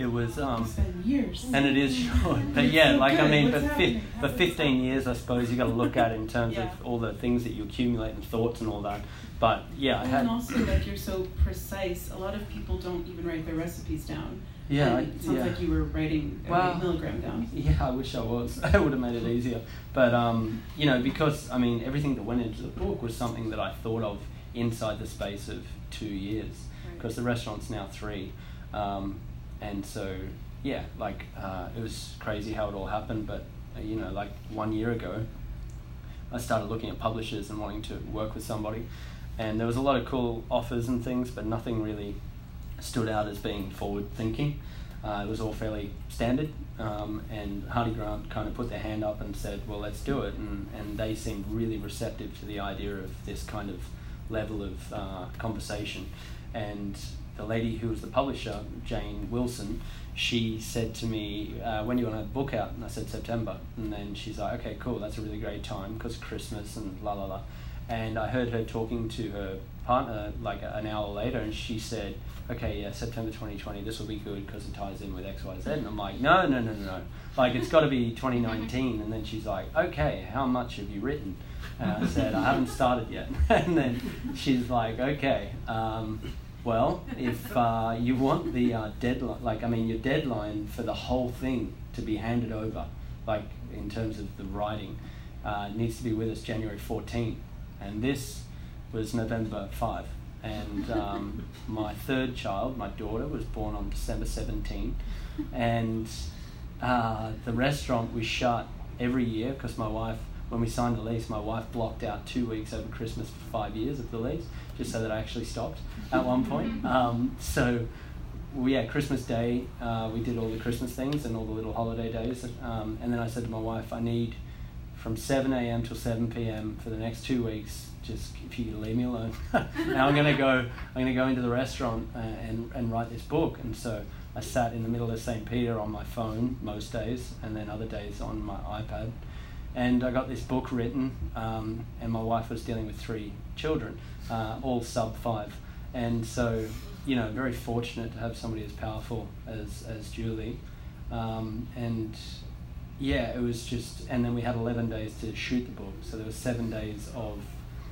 it was um, It's been years. and it is short. But yeah, so like I mean, What's for, fi- happening? for 15 years, I suppose you got to look at in terms Yeah. of all the things that you accumulate and thoughts and all that. But yeah, I And had also, like you're so precise. A lot of people don't even write their recipes down. yeah, I, And it sounds yeah. like you were writing every Well, milligram down. Yeah, I wish I was. I would have made it easier. But um, you know, because I mean, everything that went into the book was something that I thought of inside the space of two years. Because the restaurant's now three, um, and so yeah, like uh, it was crazy how it all happened. But uh, you know, like one year ago, I started looking at publishers and wanting to work with somebody, and there was a lot of cool offers and things, but nothing really stood out as being forward thinking. Uh, it was all fairly standard, um, and Hardie Grant kind of put their hand up and said, "Well, let's do it," and and they seemed really receptive to the idea of this kind of level of uh, conversation. And the lady who was the publisher, Jane Wilson, she said to me, uh, "When do you want to book out?" And I said September, and then she's like, "Okay, cool, that's a really great time because Christmas and la la la." And I heard her talking to her partner like an hour later, and she said, "Okay, yeah, September 2020, this will be good because it ties in with X, Y, Z." And I'm like, "No, no, no, no, no. Like it's got to be 2019." And then she's like, "Okay, how much have you written?" And I said, "I haven't started yet." and then she's like, "Okay." Um, well, if uh, you want the uh, deadline, like I mean, your deadline for the whole thing to be handed over, like in terms of the writing, uh, needs to be with us January 14, and this was November 5. And um, my third child, my daughter, was born on December 17, and uh, the restaurant was shut every year because my wife, when we signed the lease, my wife blocked out two weeks over Christmas for five years of the lease, just so that I actually stopped at one point. Um, so, we yeah, Christmas Day, uh, we did all the Christmas things and all the little holiday days, um, and then I said to my wife, I need from 7 a.m. till 7 p.m. for the next two weeks. Just if you could leave me alone. now I'm gonna go. I'm gonna go into the restaurant uh, and and write this book. And so I sat in the middle of St. Peter on my phone most days, and then other days on my iPad. And I got this book written, um, and my wife was dealing with three children, uh, all sub five. And so, you know, very fortunate to have somebody as powerful as, as Julie. Um, and yeah, it was just, and then we had 11 days to shoot the book. So there was seven days of,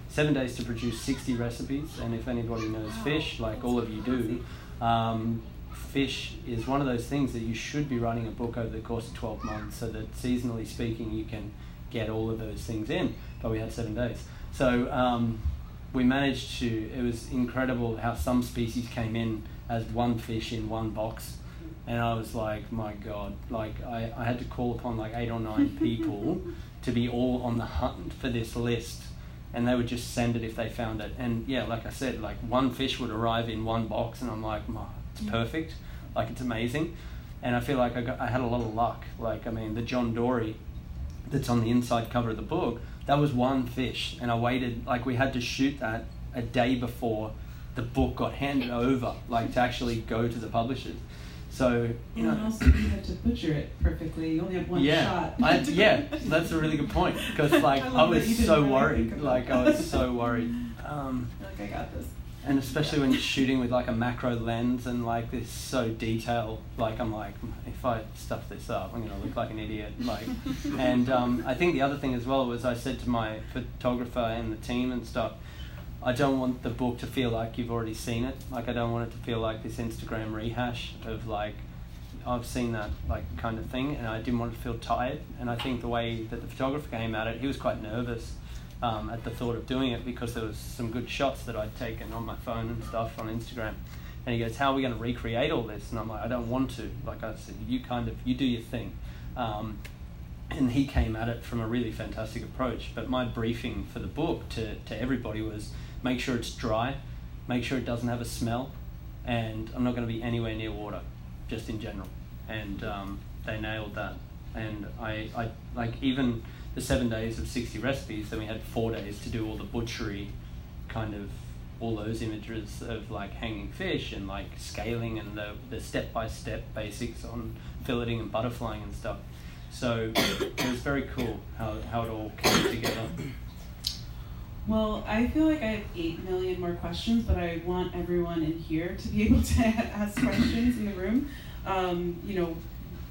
seven days to produce 60 recipes. And if anybody knows fish, like all of you do, um, fish is one of those things that you should be writing a book over the course of 12 months so that seasonally speaking you can get all of those things in. But we had seven days. So, um, we managed to. It was incredible how some species came in as one fish in one box, and I was like, my God! Like I, I had to call upon like eight or nine people to be all on the hunt for this list, and they would just send it if they found it. And yeah, like I said, like one fish would arrive in one box, and I'm like, it's perfect. Like it's amazing, and I feel like I got, I had a lot of luck. Like I mean, the John Dory that's on the inside cover of the book, that was one fish, and I waited like we had to shoot that a day before the book got handed over, like to actually go to the publishers. So you know, and also you had to butcher it perfectly. You only have one yeah, shot. I, yeah, that's a really good point because like I I, love that you was so worried, like I was so worried. Um, like I got this. And especially when you're shooting with like a macro lens and like this so detailed like i'm like if i stuff this up i'm gonna look like an idiot like. And um, i think the other thing as well was i said to my photographer and the team and stuff i don't want the book to feel like you've already seen it. Like i don't want it to feel like this instagram rehash of like I've seen that like kind of thing, and I didn't want to feel tired. And I think the way that the photographer came at it, he was quite nervous um, at the thought of doing it because there was some good shots that I'd taken on my phone and stuff on Instagram. And he goes, "How are we going to recreate all this?" And I'm like, "I don't want to." Like I said, you kind of you do your thing. Um, and he came at it from a really fantastic approach. But my briefing for the book to, to everybody was make sure it's dry, make sure it doesn't have a smell, and I'm not going to be anywhere near water, just in general. And um, they nailed that. And I, I like even the seven days of 60 recipes, then we had four days to do all the butchery kind of all those images of like hanging fish and like scaling and the, the step-by-step basics on filleting and butterflying and stuff. So it was very cool how, how it all came together. Well, I feel like I have eight million more questions, but I want everyone in here to be able to ask questions in the room. Um, you know,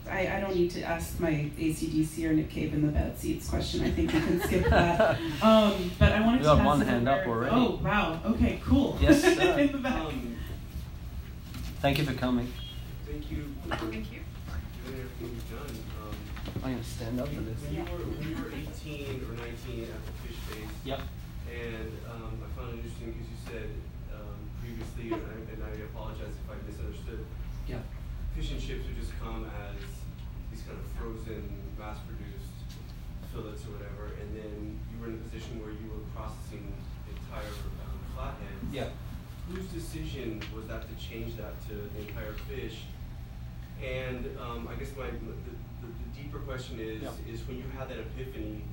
I, I don't need to ask my ACDC or Nick Cave and the Bad Seeds question. I think we can skip that. Um, but I wanted We to got pass one it hand up already. Oh wow! Okay, cool. Yes, sir. in the back. Um, Thank you for coming. thank you Thank you. doing you've done. Um, I'm going to stand up for this. when you were when you were 18 or 19 at the Fish Face, Yep. and um, I found it interesting because you said um, previously, and I, and I apologize if I misunderstood. Yeah. Fish and chips would just come as frozen, mass-produced fillets or whatever, and then you were in a position where you were processing entire um, flatheads. Yeah. Whose decision was that to change that to the entire fish? And um, I guess my the, the, the deeper question is Yeah. is when you had that epiphany,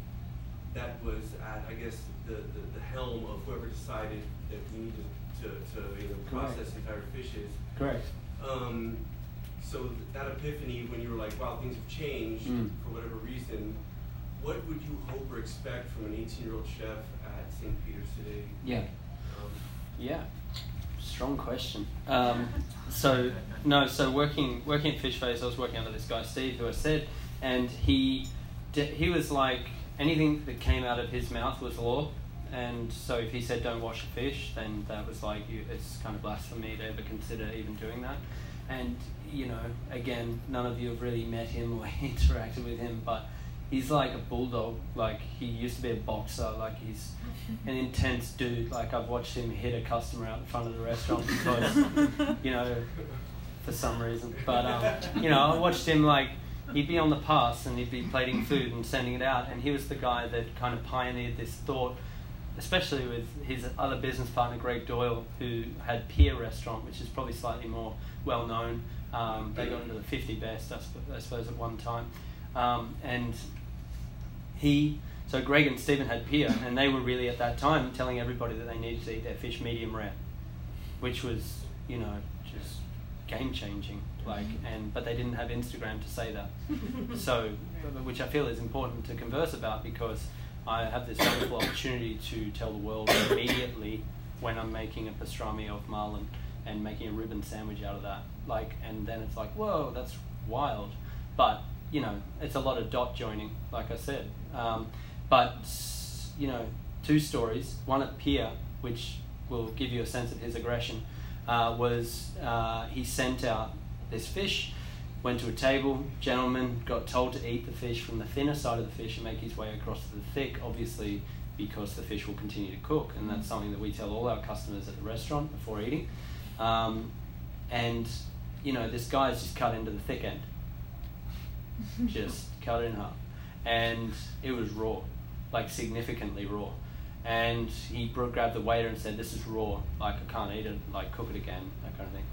that was at I guess the, the, the helm of whoever decided that we needed to, to you know Correct. process entire fishes. Correct. Um, so that epiphany, when you were like, wow, things have changed Mm. for whatever reason, what would you hope or expect from an 18-year-old chef at St. Peter's today? Yeah. Um, Yeah, strong question. Um, so no, so working working at Fish Face, I was working under this guy Steve, who I said, and he he was like anything that came out of his mouth was law, and so if he said don't wash a fish, then that was like you, it's kind of blasphemy to ever consider even doing that. And you know, again, none of you have really met him or interacted with him, but he's like a bulldog. Like he used to be a boxer. Like he's an intense dude. Like I've watched him hit a customer out in front of the restaurant because, you know, for some reason. But um, you know, I watched him like he'd be on the pass and he'd be plating food and sending it out, and he was the guy that kind of pioneered this thought. Especially with his other business partner Greg Doyle, who had Pier Restaurant, which is probably slightly more well known. Um, they got into the 50 best, I suppose, at one time. Um, and he so Greg and Stephen had Pier, and they were really at that time telling everybody that they needed to eat their fish medium rare, which was you know just game changing. Like and but they didn't have Instagram to say that, so which I feel is important to converse about because I have this wonderful opportunity to tell the world immediately when I'm making a pastrami of marlin and making a ribbon sandwich out of that. Like and then it's like whoa that's wild, but you know, it's a lot of dot joining, like I said. Um, but, you know, two stories. One at Pier, which will give you a sense of his aggression, uh, was uh, he sent out this fish, went to a table, gentleman got told to eat the fish from the thinner side of the fish and make his way across to the thick. Obviously, because the fish will continue to cook, and that's something that we tell all our customers at the restaurant before eating. Um, and you know, this guy's just cut into the thick end, just cut in half, and it was raw, like significantly raw. And he grabbed the waiter and said, "This is raw. Like I can't eat it. Like cook it again, that kind of thing."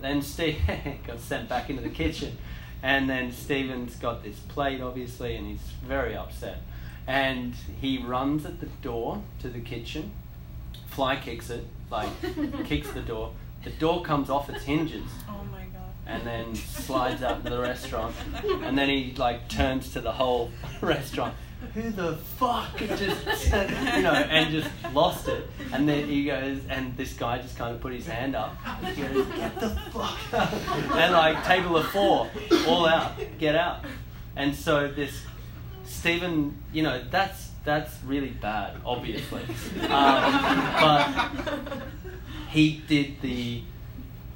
Then Steve got sent back into the kitchen, and then Stephen's got this plate, obviously, and he's very upset. And he runs at the door to the kitchen, fly kicks it, like kicks the door. The door comes off its hinges Oh. And then slides out to the restaurant, and then he like turns to the whole restaurant. Who the fuck just said you know and just lost it? And then he goes, and this guy just kind of put his hand up. He goes, "Get the fuck out!" And like table of four, all out, get out. And so this Stephen, you know, that's that's really bad, obviously. Um, but he did the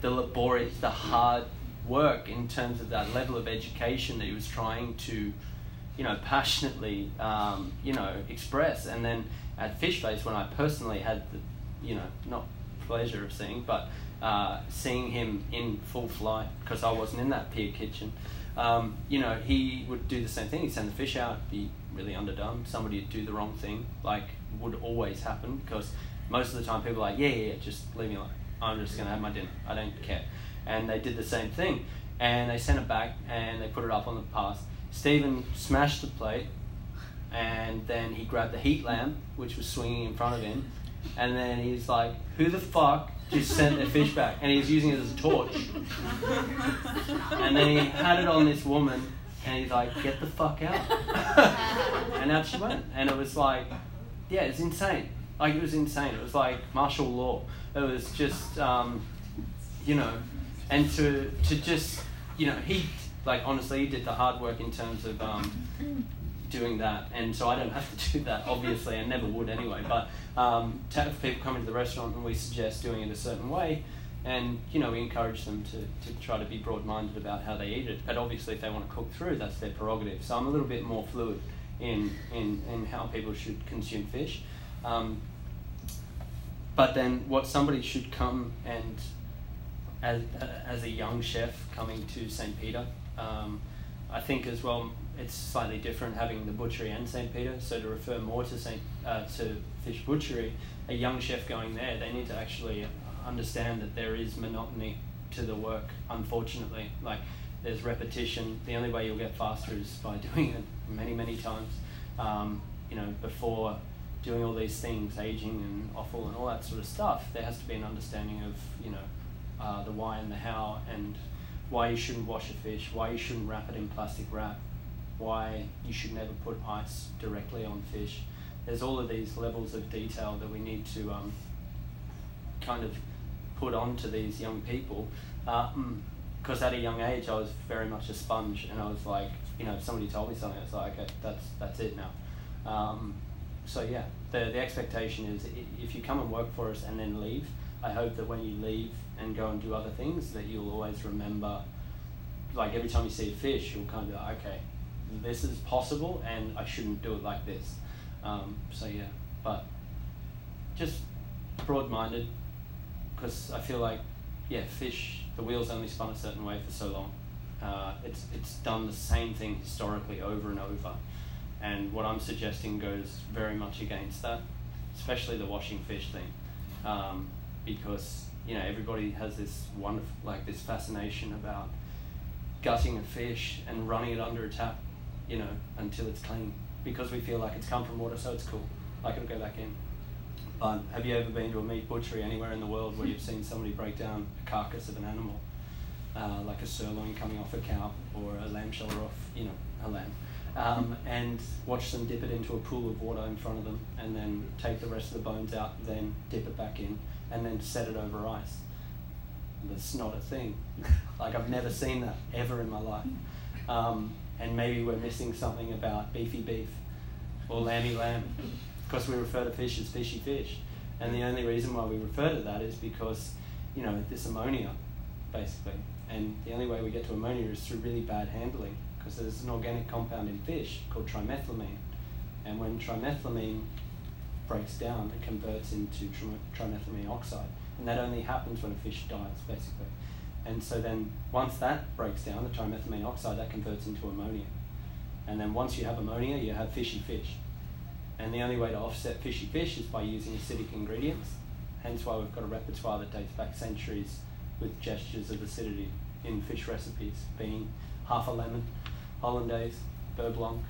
the laborious, the hard work in terms of that level of education that he was trying to, you know, passionately, um, you know, express. And then at Fish Face, when I personally had the, you know, not pleasure of seeing, but uh, seeing him in full flight because I wasn't in that pier kitchen. Um, you know, he would do the same thing. He'd send the fish out, be really underdone. Somebody would do the wrong thing, like would always happen because most of the time people are like, yeah, yeah, yeah, just leave me alone. I'm just gonna have my dinner. I don't care. And they did the same thing, and they sent it back and they put it up on the pass. Stephen smashed the plate, and then he grabbed the heat lamp, which was swinging in front of him, and then he's like, "Who the fuck just sent their fish back?" And he's using it as a torch. And then he had it on this woman, and he's like, "Get the fuck out!" and out she went, and it was like, yeah, it's insane. Like it was insane. It was like martial law. It was just, um, you know, and to to just, you know, he like honestly he did the hard work in terms of um, doing that, and so I don't have to do that obviously, and never would anyway. But um, to have people come into the restaurant and we suggest doing it a certain way, and you know we encourage them to, to try to be broad-minded about how they eat it. But obviously, if they want to cook through, that's their prerogative. So I'm a little bit more fluid in in, in how people should consume fish. Um, but then, what somebody should come and as, as a young chef coming to St. Peter, um, I think as well it's slightly different having the butchery and St. Peter. So to refer more to St. Uh, to Fish Butchery, a young chef going there, they need to actually understand that there is monotony to the work. Unfortunately, like there's repetition. The only way you'll get faster is by doing it many many times. Um, you know before doing all these things, aging and offal and all that sort of stuff, there has to be an understanding of, you know, uh, the why and the how and why you shouldn't wash a fish, why you shouldn't wrap it in plastic wrap, why you should never put ice directly on fish. There's all of these levels of detail that we need to um, kind of put onto these young people. Because at a young age, I was very much a sponge, and I was like, you know, if somebody told me something, I was like, okay, that's that's it now. Um, so yeah, the the expectation is if you come and work for us and then leave, I hope that when you leave and go and do other things, that you'll always remember. Like every time you see a fish, you'll kind of be like, okay, this is possible, and I shouldn't do it like this. Um, so yeah, but just broad-minded, because I feel like, yeah, fish. The wheels only spun a certain way for so long. Uh, it's it's done the same thing historically over and over and what I'm suggesting goes very much against that, especially the washing fish thing, um, because you know everybody has this wonderful like this fascination about gutting a fish and running it under a tap, you know, until it's clean, because we feel like it's come from water, so it's cool, like it'll go back in. But have you ever been to a meat butchery anywhere in the world where you've seen somebody break down a carcass of an animal, uh, like a sirloin coming off a cow or a lamb shoulder off, you know, a lamb? um, and watch them dip it into a pool of water in front of them, and then take the rest of the bones out, then dip it back in, and then set it over ice. That's not a thing. like I've never seen that ever in my life. Um, and maybe we're missing something about beefy beef or lamby lamb, because we refer to fish as fishy fish. And the only reason why we refer to that is because, you know, this ammonia, basically. And the only way we get to ammonia is through really bad handling because there's an organic compound in fish called trimethylamine. And when trimethylamine breaks down and converts into trimethylamine oxide, and that only happens when a fish dies, basically. And so then once that breaks down, the trimethylamine oxide, that converts into ammonia. And then once you have ammonia, you have fishy fish. And the only way to offset fishy fish is by using acidic ingredients. Hence why we've got a repertoire that dates back centuries with gestures of acidity in fish recipes, being half a lemon, hollandaise, beurre blanc,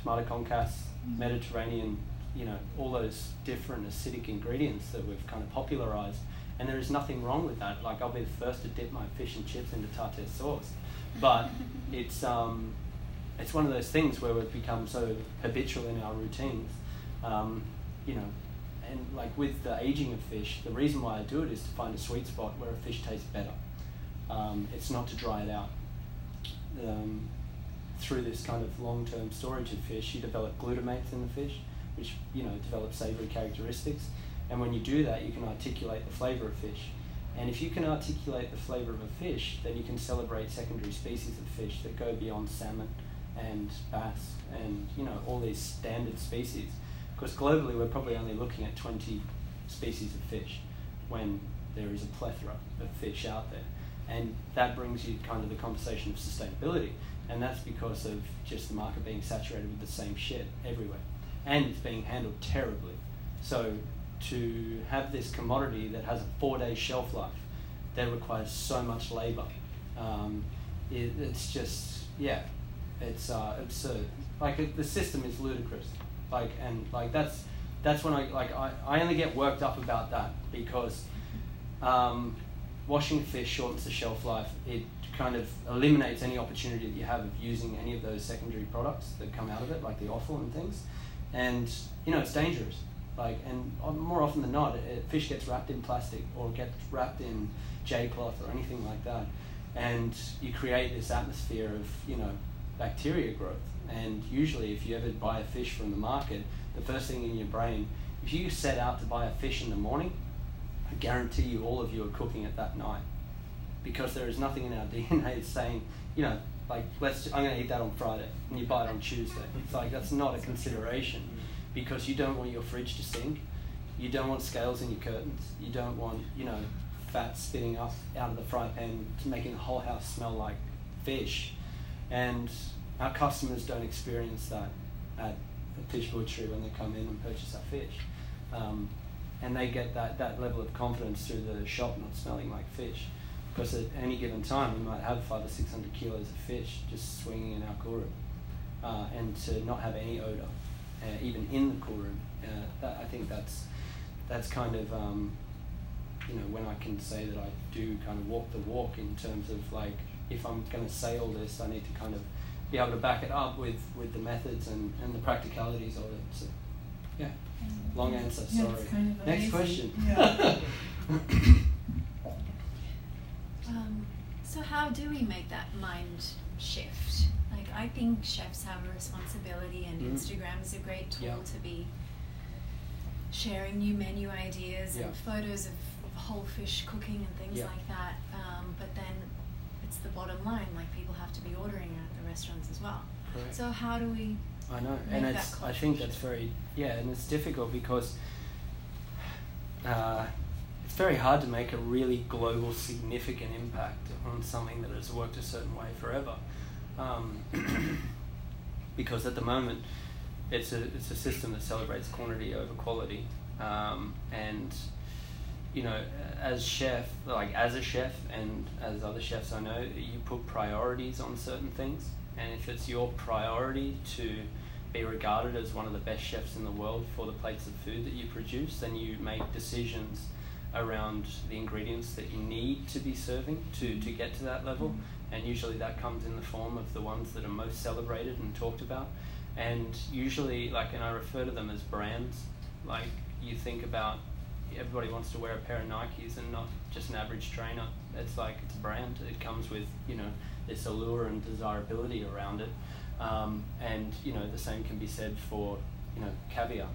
tomato concasse, mm. Mediterranean, you know, all those different acidic ingredients that we've kind of popularized. And there is nothing wrong with that. Like I'll be the first to dip my fish and chips into tartare sauce, but it's um, it's one of those things where we've become so habitual in our routines, um, you know, and like with the aging of fish, the reason why I do it is to find a sweet spot where a fish tastes better. Um, it's not to dry it out. Um, through this kind of long-term storage of fish, you develop glutamates in the fish, which you know develop savory characteristics. And when you do that, you can articulate the flavor of fish. And if you can articulate the flavor of a fish, then you can celebrate secondary species of fish that go beyond salmon and bass and you know all these standard species. Because globally, we're probably only looking at 20 species of fish when there is a plethora of fish out there. And that brings you kind of the conversation of sustainability. And that's because of just the market being saturated with the same shit everywhere. And it's being handled terribly. So to have this commodity that has a four day shelf life that requires so much labor, um, it, it's just, yeah, it's uh, absurd. Like it, the system is ludicrous. Like and like that's that's when I like I, I only get worked up about that because um, washing fish shortens the shelf life. It kind of eliminates any opportunity that you have of using any of those secondary products that come out of it, like the offal and things. And you know it's dangerous. Like and more often than not, it, fish gets wrapped in plastic or gets wrapped in J cloth or anything like that, and you create this atmosphere of you know bacteria growth. And usually, if you ever buy a fish from the market, the first thing in your brain, if you set out to buy a fish in the morning, I guarantee you all of you are cooking it that night. Because there is nothing in our DNA saying, you know, like, let's, I'm going to eat that on Friday, and you buy it on Tuesday. It's like, that's not a consideration because you don't want your fridge to stink. You don't want scales in your curtains. You don't want, you know, fat spitting up out of the fry pan, making the whole house smell like fish. And our customers don't experience that at a fish butchery when they come in and purchase our fish. Um, and they get that, that level of confidence through the shop not smelling like fish. Because at any given time, we might have five or six hundred kilos of fish just swinging in our cool room. Uh, and to not have any odor, uh, even in the cool room, uh, that, I think that's, that's kind of, um, you know, when I can say that I do kind of walk the walk in terms of like if I'm going to say all this, I need to kind of be able to back it up with, with the methods and, and the practicalities of it. So, yeah, long answer. Yeah, sorry. Kind of Next question. Yeah. um, so how do we make that mind shift? Like I think chefs have a responsibility, and mm. Instagram is a great tool yeah. to be sharing new menu ideas yeah. and photos of, whole fish cooking and things yeah. like that. Um, but then it's the bottom line. Like people have to be ordering at the restaurants as well. Correct. So how do we? I know, and it's. I think that's very yeah, and it's difficult because uh, it's very hard to make a really global, significant impact on something that has worked a certain way forever. Um, because at the moment, it's a it's a system that celebrates quantity over quality, um, and you know, as chef, like as a chef and as other chefs I know, you put priorities on certain things. And if it's your priority to be regarded as one of the best chefs in the world for the plates of food that you produce, then you make decisions around the ingredients that you need to be serving to, to get to that level. Mm-hmm. And usually that comes in the form of the ones that are most celebrated and talked about. And usually, like, and I refer to them as brands. Like, you think about everybody wants to wear a pair of Nikes and not just an average trainer. It's like it's a brand. It comes with you know this allure and desirability around it, um, and you know the same can be said for you know caviar.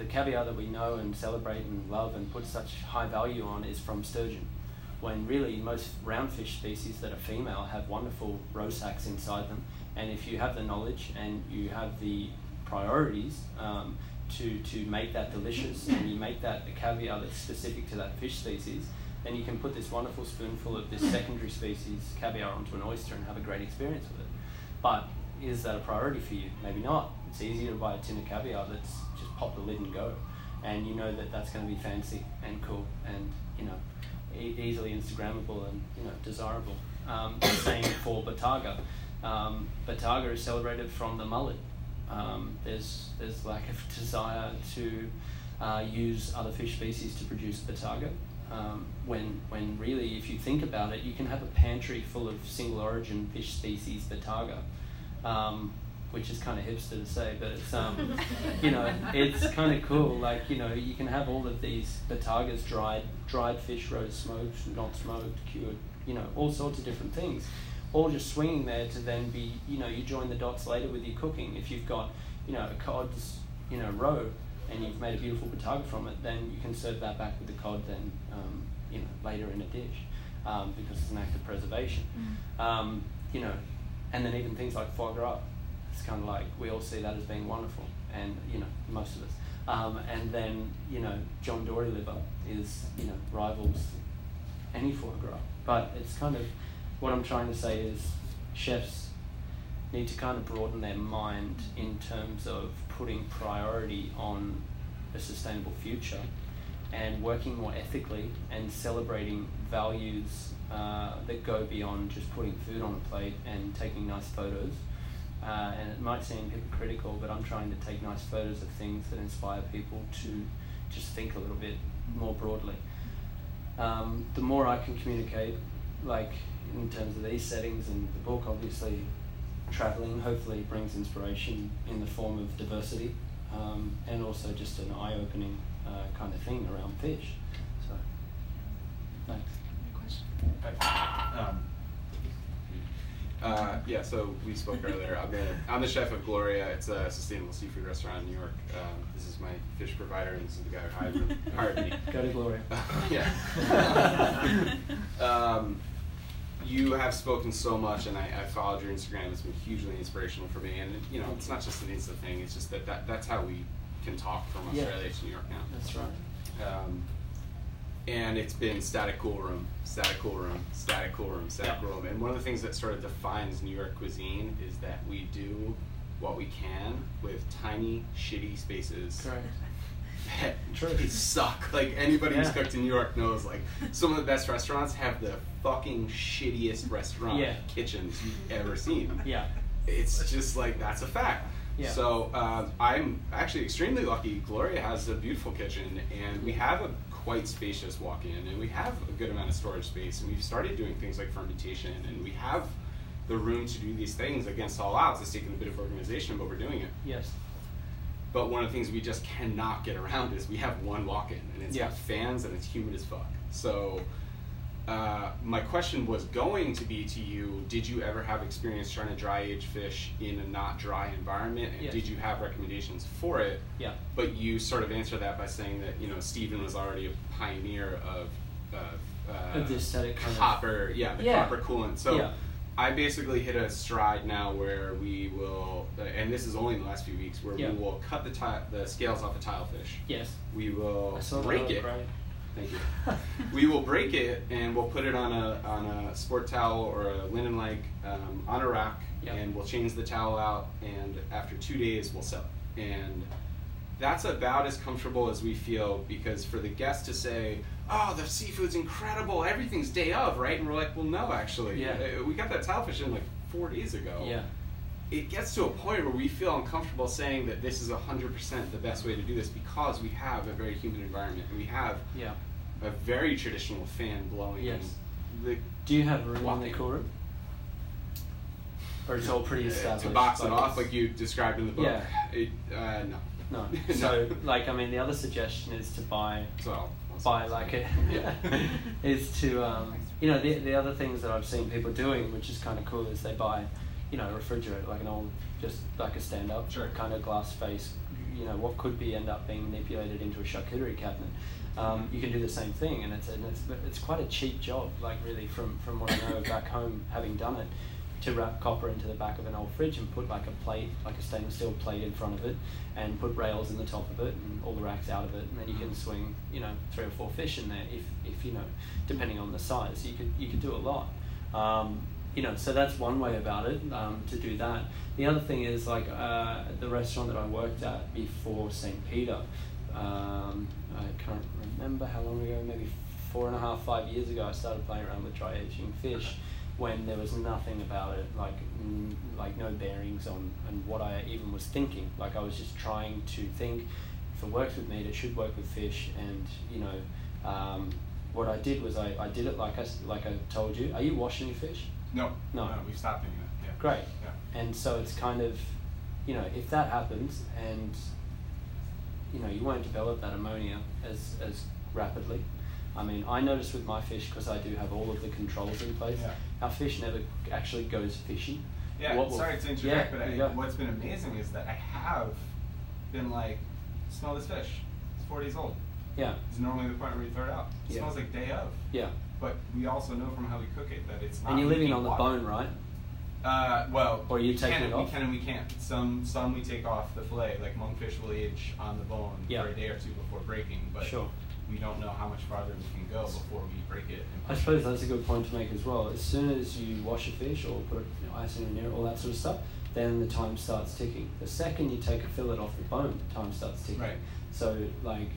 The caviar that we know and celebrate and love and put such high value on is from sturgeon, when really most roundfish species that are female have wonderful roe sacs inside them. And if you have the knowledge and you have the priorities, um, to, to make that delicious and you make that a caviar that's specific to that fish species, then you can put this wonderful spoonful of this secondary species caviar onto an oyster and have a great experience with it. But is that a priority for you? Maybe not. It's easier to buy a tin of caviar that's just pop the lid and go. And you know that that's going to be fancy and cool and, you know, e- easily Instagrammable and, you know, desirable. Um, same for Bottarga. Um, Bottarga is celebrated from the mullet. Um, there's, there's lack of desire to uh, use other fish species to produce Bottarga. Um, when, when really, if you think about it, you can have a pantry full of single origin fish species Bottarga, um, which is kind of hipster to say, but it's, um, you know, it's kind of cool. Like, you know, you can have all of these Bottargas dried, dried fish roast, smoked, not smoked, cured, you know, all sorts of different things, all just swinging there to then be, you know, you join the dots later with your cooking. If you've got, you know, a cod's, you know, roe, and you've made a beautiful Bottarga from it, then you can serve that back with the cod then, um, you know, later in a dish, um, because it's an act of preservation. Mm. Um, you know, and then even things like foie gras, it's kind of like we all see that as being wonderful, and you know, most of us. Um, and then you know, John Dory liver is you know rivals any gras, but it's kind of what I'm trying to say is chefs need to kind of broaden their mind in terms of putting priority on a sustainable future and working more ethically and celebrating values uh, that go beyond just putting food on a plate and taking nice photos. Uh, and it might seem hypocritical, but I'm trying to take nice photos of things that inspire people to just think a little bit more broadly. Um, the more I can communicate, like in terms of these settings and the book, obviously, traveling hopefully brings inspiration in the form of diversity um, and also just an eye opening uh, kind of thing around fish. So, thanks. Um, uh, yeah, so we spoke earlier. I'm the, I'm the chef of Gloria. It's a sustainable seafood restaurant in New York. Um, this is my fish provider, and this is the guy who hired me. hired me. Go to Gloria. yeah. um, you have spoken so much, and I, I followed your Instagram. It's been hugely inspirational for me. And you know, it's not just an Insta thing. It's just that, that that's how we can talk from Yeah. Australia to New York now. That's right. Um, and it's been static cool room, static cool room, static cool room, static Yeah. room. And one of the things that sort of defines New York cuisine is that we do what we can with tiny, shitty spaces Correct. that True. suck. Like anybody who's cooked in New York knows, like some of the best restaurants have the fucking shittiest restaurant Yeah. kitchens you've ever seen. Yeah. It's just like that's a fact. Yeah. So um, I'm actually extremely lucky. Gloria has a beautiful kitchen, and we have a quite spacious walk-in, and we have a good amount of storage space, and we've started doing things like fermentation, and we have the room to do these things against all odds. It's taken a bit of organization, but we're doing it. Yes. But one of the things we just cannot get around is we have one walk-in, and it's Yeah. got fans, and it's humid as fuck. So. Uh, my question was going to be to you: Did you ever have experience trying to dry age fish in a not dry environment, and Yes. did you have recommendations for it? Yeah. But you sort of answered that by saying that you know Stephen was already a pioneer of, of uh, Of the aesthetic kind of- copper, yeah, the Yeah. copper coolant. So Yeah. I basically hit a stride now where we will, uh, and this is only in the last few weeks, where Yeah. we will cut the the scales off the tilefish. Yes. We will I saw that. break it. Thank you. we will break it and we'll put it on a on a sport towel or a linen like um, on a rack, Yep. and we'll change the towel out. And after two days, we'll sell it. And that's about as comfortable as we feel because for the guest to say, "Oh, the seafood's incredible, everything's day of," right? And we're like, "Well, no, actually, Yeah. Uh, we got that tilefish in like four days ago." Yeah. It gets to a point where we feel uncomfortable saying that this is 100% the best way to do this because we have a very humid environment and we have Yeah. a very traditional fan blowing. Yes. The, Do you have room in the cool room? Or it's all pretty uh, established? to box it off like you described in the book. Yeah. It, uh, no. No. So, like, I mean, the other suggestion is to buy I'll buy like it Yeah. is to um, you know the the other things that I've seen people doing, which is kind of cool, is they buy you know a refrigerator like an old just like a stand up Sure. kind of glass face, you know what could be end up being manipulated into a charcuterie cabinet. Um, you can do the same thing, and it's and it's it's quite a cheap job. Like really, from from what I know back home, having done it, to wrap copper into the back of an old fridge and put like a plate, like a stainless steel plate in front of it, and put rails in the top of it and all the racks out of it, and then you can swing, you know, three or four fish in there if, if you know, depending on the size, you could you could do a lot. Um, you know, so that's one way about it um, to do that. The other thing is like uh, the restaurant that I worked at before St. Peter. Um, I can't remember how long ago, maybe four and a half, five years ago. I started playing around with dry aging fish when there was nothing about it, like like no bearings on and what I even was thinking. Like I was just trying to think, if it works with meat, it should work with fish, and you know. Um, what I did was I, I did it like I, like I told you. Are you washing your fish? No, No. no, we stopped doing that. Yeah. Great. Yeah. And so it's kind of, you know, if that happens and, you know, you won't develop that ammonia as, as rapidly. I mean, I notice with my fish, because I do have all of the controls in place, Yeah. our fish never actually goes fishy. Yeah, What will- sorry to interject, Yeah, but I, go. what's been amazing is that I have been like, smell this fish. It's four days old. Yeah, It's normally the point where you throw it out. It Yeah. smells like day of. yeah. But we also know from how we cook it that it's not. And you're living leaking on the water. bone, right? Uh, well, Or you we taking can, it We can and we can't. Some some we take off the fillet, like monkfish will age on the bone Yeah. for a day or two before breaking, but Sure. we don't know how much farther we can go before we break it. and I suppose that's a good point to make as well. As soon as you wash a fish or put you know, ice in it, all that sort of stuff, then the time starts ticking. The second you take a fillet off the bone, the time starts ticking. Right. So, like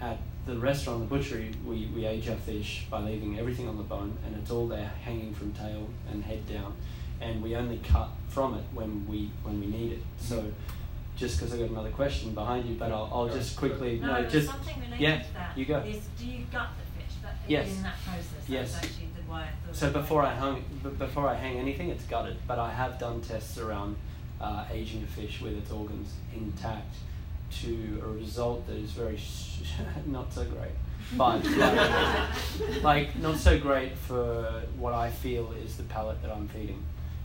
at the restaurant, the butchery, we, we age our fish by leaving everything on the bone, and it's all there hanging from tail and head down, and we only cut from it when we when we need it. So. Just because I got another question behind you, but I'll, I'll just quickly No, just something related yeah, to that. you go. Is do you gut the fish that, Yes. in that process? Yes. That's actually the why I thought So before I hung, before I hang anything, it's gutted. But I have done tests around uh, aging a fish with its organs intact to a result that is very sh- not so great. But like, like not so great for what I feel is the palate that I'm feeding.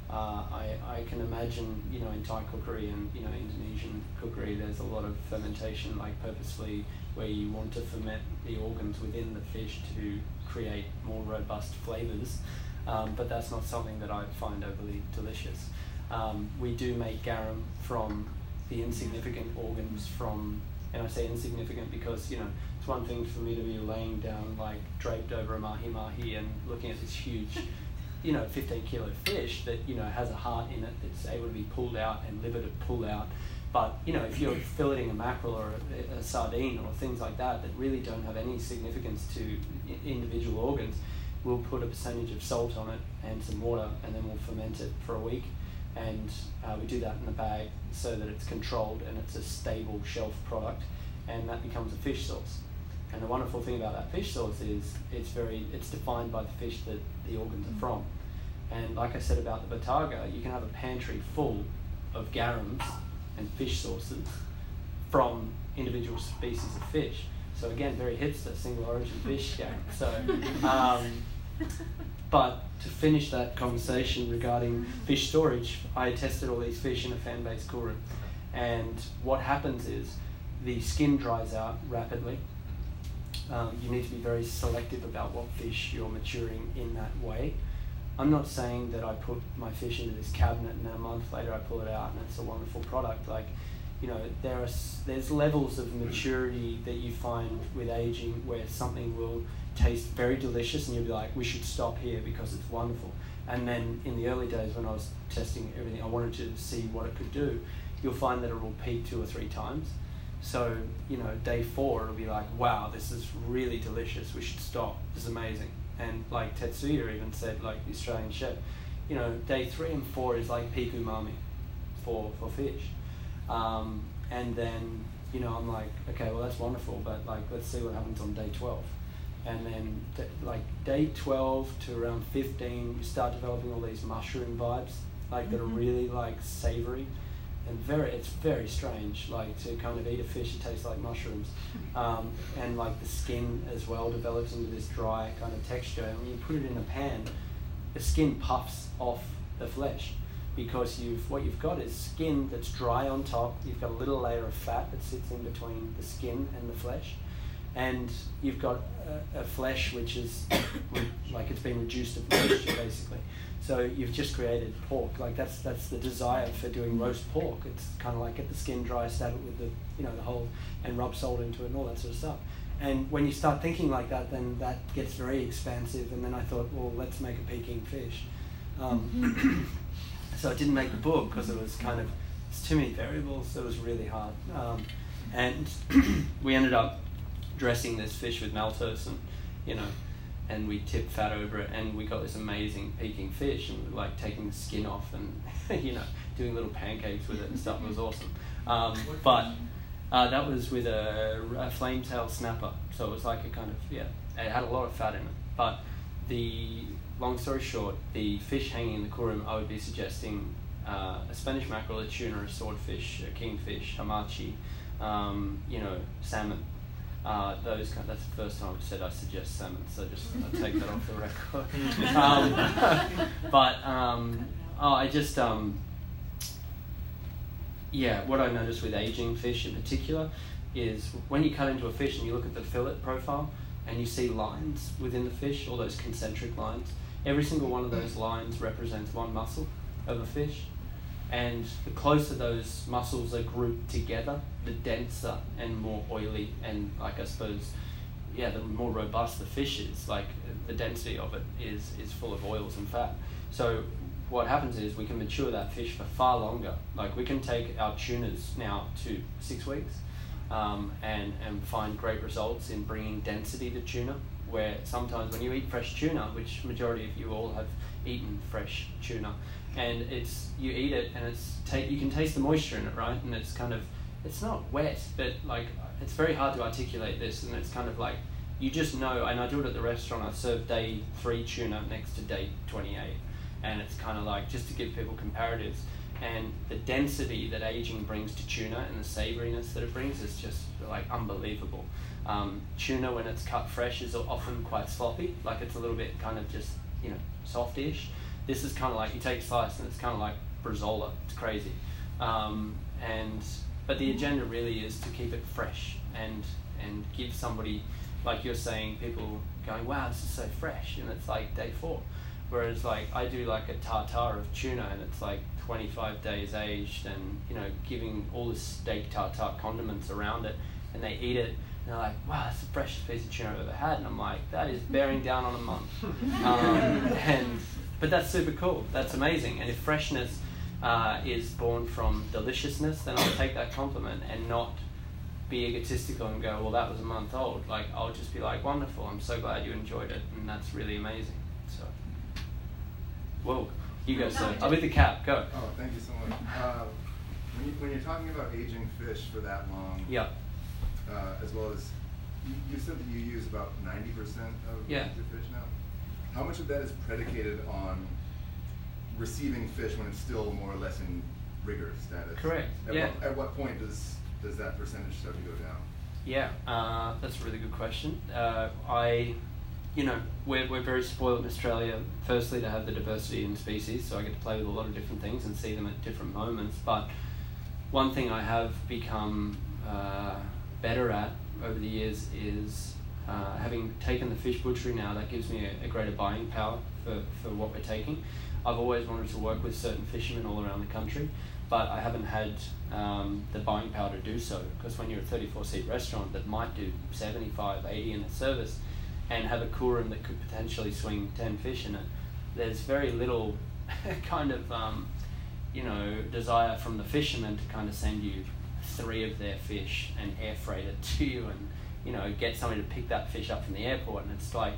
Uh, I, I can imagine, you know, in Thai cookery and, you know, Indonesian cookery, there's a lot of fermentation, like purposely, where you want to ferment the organs within the fish to create more robust flavors. Um, but that's not something that I find overly delicious. Um, we do make garum from the insignificant organs from, and I say insignificant because, you know, it's one thing for me to be laying down, like draped over a mahi mahi and looking at this huge you know, 15 kilo fish that, you know, has a heart in it that's able to be pulled out and liver to pull out. But, you know, if you're filleting a mackerel or a, a sardine or things like that that really don't have any significance to individual organs, we'll put a percentage of salt on it and some water and then we'll ferment it for a week. And uh, we do that in a bag so that it's controlled and it's a stable shelf product and that becomes a fish sauce. And the wonderful thing about that fish sauce is it's very it's defined by the fish that the organs are from. And like I said about the Bottarga, you can have a pantry full of garums and fish sauces from individual species of fish. So again, very hipster, single origin fish game. So, um, but to finish that conversation regarding fish storage, I tested all these fish in a fan-based cool room, and what happens is the skin dries out rapidly. Um, you need to be very selective about what fish you're maturing in that way. I'm not saying that I put my fish into this cabinet and then a month later I pull it out and it's a wonderful product. Like, you know, there are there's levels of maturity that you find with aging where something will taste very delicious and you'll be like, we should stop here because it's wonderful. And then in the early days when I was testing everything, I wanted to see what it could do. You'll find that it will peak two or three times. So, you know, day four, it'll be like, wow, this is really delicious. We should stop. This is amazing. And like Tetsuya even said, like the Australian chef, you know, day three and four is like peak umami for, for fish. Um, and then, you know, I'm like, okay, well, that's wonderful, but like, let's see what happens on day 12. And then, d- like, day 12 to around 15, you start developing all these mushroom vibes, like, that are Mhm. really, like, savory. And very it's very strange like to kind of eat a fish that tastes like mushrooms. Um, and like the skin as well develops into this dry kind of texture. And when you put it in a pan the skin puffs off the flesh because you've what you've got is skin that's dry on top. You've got a little layer of fat that sits in between the skin and the flesh and you've got a, a flesh which is like it's been reduced to moisture basically. So you've just created pork. Like that's that's the desire for doing roast pork. It's kind of like get the skin dry, stab it with the you know the whole, and rub salt into it and all that sort of stuff. And when you start thinking like that, then that gets very expansive. And then I thought, well, let's make a Peking fish. Um, so I didn't make the book because it was kind of it's too many variables. So It was really hard. Um, and we ended up dressing this fish with maltose and you know and we tipped fat over it and we got this amazing Peking fish and we like taking the skin off and you know doing little pancakes with it and stuff. It was awesome. Um, but uh, that was with a, a flame tail snapper. So it was like a kind of yeah it had a lot of fat in it. But the long story short the fish hanging in the coolroom I would be suggesting uh, a Spanish mackerel a tuna a swordfish a kingfish hamachi um, you know salmon uh, those kind that's the first time I've said I suggest salmon, so just I'll take that off the record. um, but um, oh, I just um, yeah, what I noticed with aging fish in particular is when you cut into a fish and you look at the fillet profile and you see lines within the fish, all those concentric lines. Every single one of those lines represents one muscle of a fish and the closer those muscles are grouped together, the denser and more oily and like I suppose, yeah, the more robust the fish is. Like the density of it is is full of oils and fat. So what happens is we can mature that fish for far longer. Like we can take our tunas now to six weeks, um, and and find great results in bringing density to tuna. Where sometimes when you eat fresh tuna, which majority of you all have eaten fresh tuna, and it's you eat it and it's take you can taste the moisture in it right? And it's kind of it's not wet but like it's very hard to articulate this and it's kind of like you just know and I do it at the restaurant I serve day three tuna next to day 28 and it's kind of like just to give people comparatives and the density that aging brings to tuna and the savoriness that it brings is just like unbelievable. Um, tuna when it's cut fresh is often quite sloppy like it's a little bit kind of just you know softish this is kind of like you take slice and it's kind of like Bresaola. It's crazy. Um, and but the agenda really is to keep it fresh and and give somebody like you're saying people going wow this is so fresh and it's like day four whereas like I do like a tartare of tuna and it's like 25 days aged and you know giving all the steak tartare condiments around it and they eat it and they're like wow that's the freshest piece of tuna I've ever had and I'm like that is bearing down on a month um, and but that's super cool. That's amazing. And if freshness uh, is born from deliciousness, then I'll take that compliment and not be egotistical and go, well, that was a month old. Like, I'll just be like, wonderful. I'm so glad you enjoyed it. And that's really amazing. So, whoa. You go, sir. I'll be the cap. Go. Oh, thank you so much. Uh, when, you, when you're talking about aging fish for that long, yeah. Uh, as well as you, you, said that you use about 90% of yeah. your fish how much of that is predicated on receiving fish when it's still more or less in rigor status? Correct. At yeah. What, at what point does does that percentage start to go down? Yeah, uh, that's a really good question. Uh, I, you know, we're, we're very spoiled in Australia, firstly, to have the diversity in species, so I get to play with a lot of different things and see them at different moments. But one thing I have become uh, better at over the years is uh, having taken the fish butchery now, that gives me a, a, greater buying power for, for what we're taking. I've always wanted to work with certain fishermen all around the country, but I haven't had um, the buying power to do so because when you're a 34 seat restaurant that might do 75, 80 in its service and have a coolroom that could potentially swing 10 fish in it, there's very little kind of um, you know desire from the fishermen to kind of send you three of their fish and air freight it to you and you know, get somebody to pick that fish up from the airport, and it's like,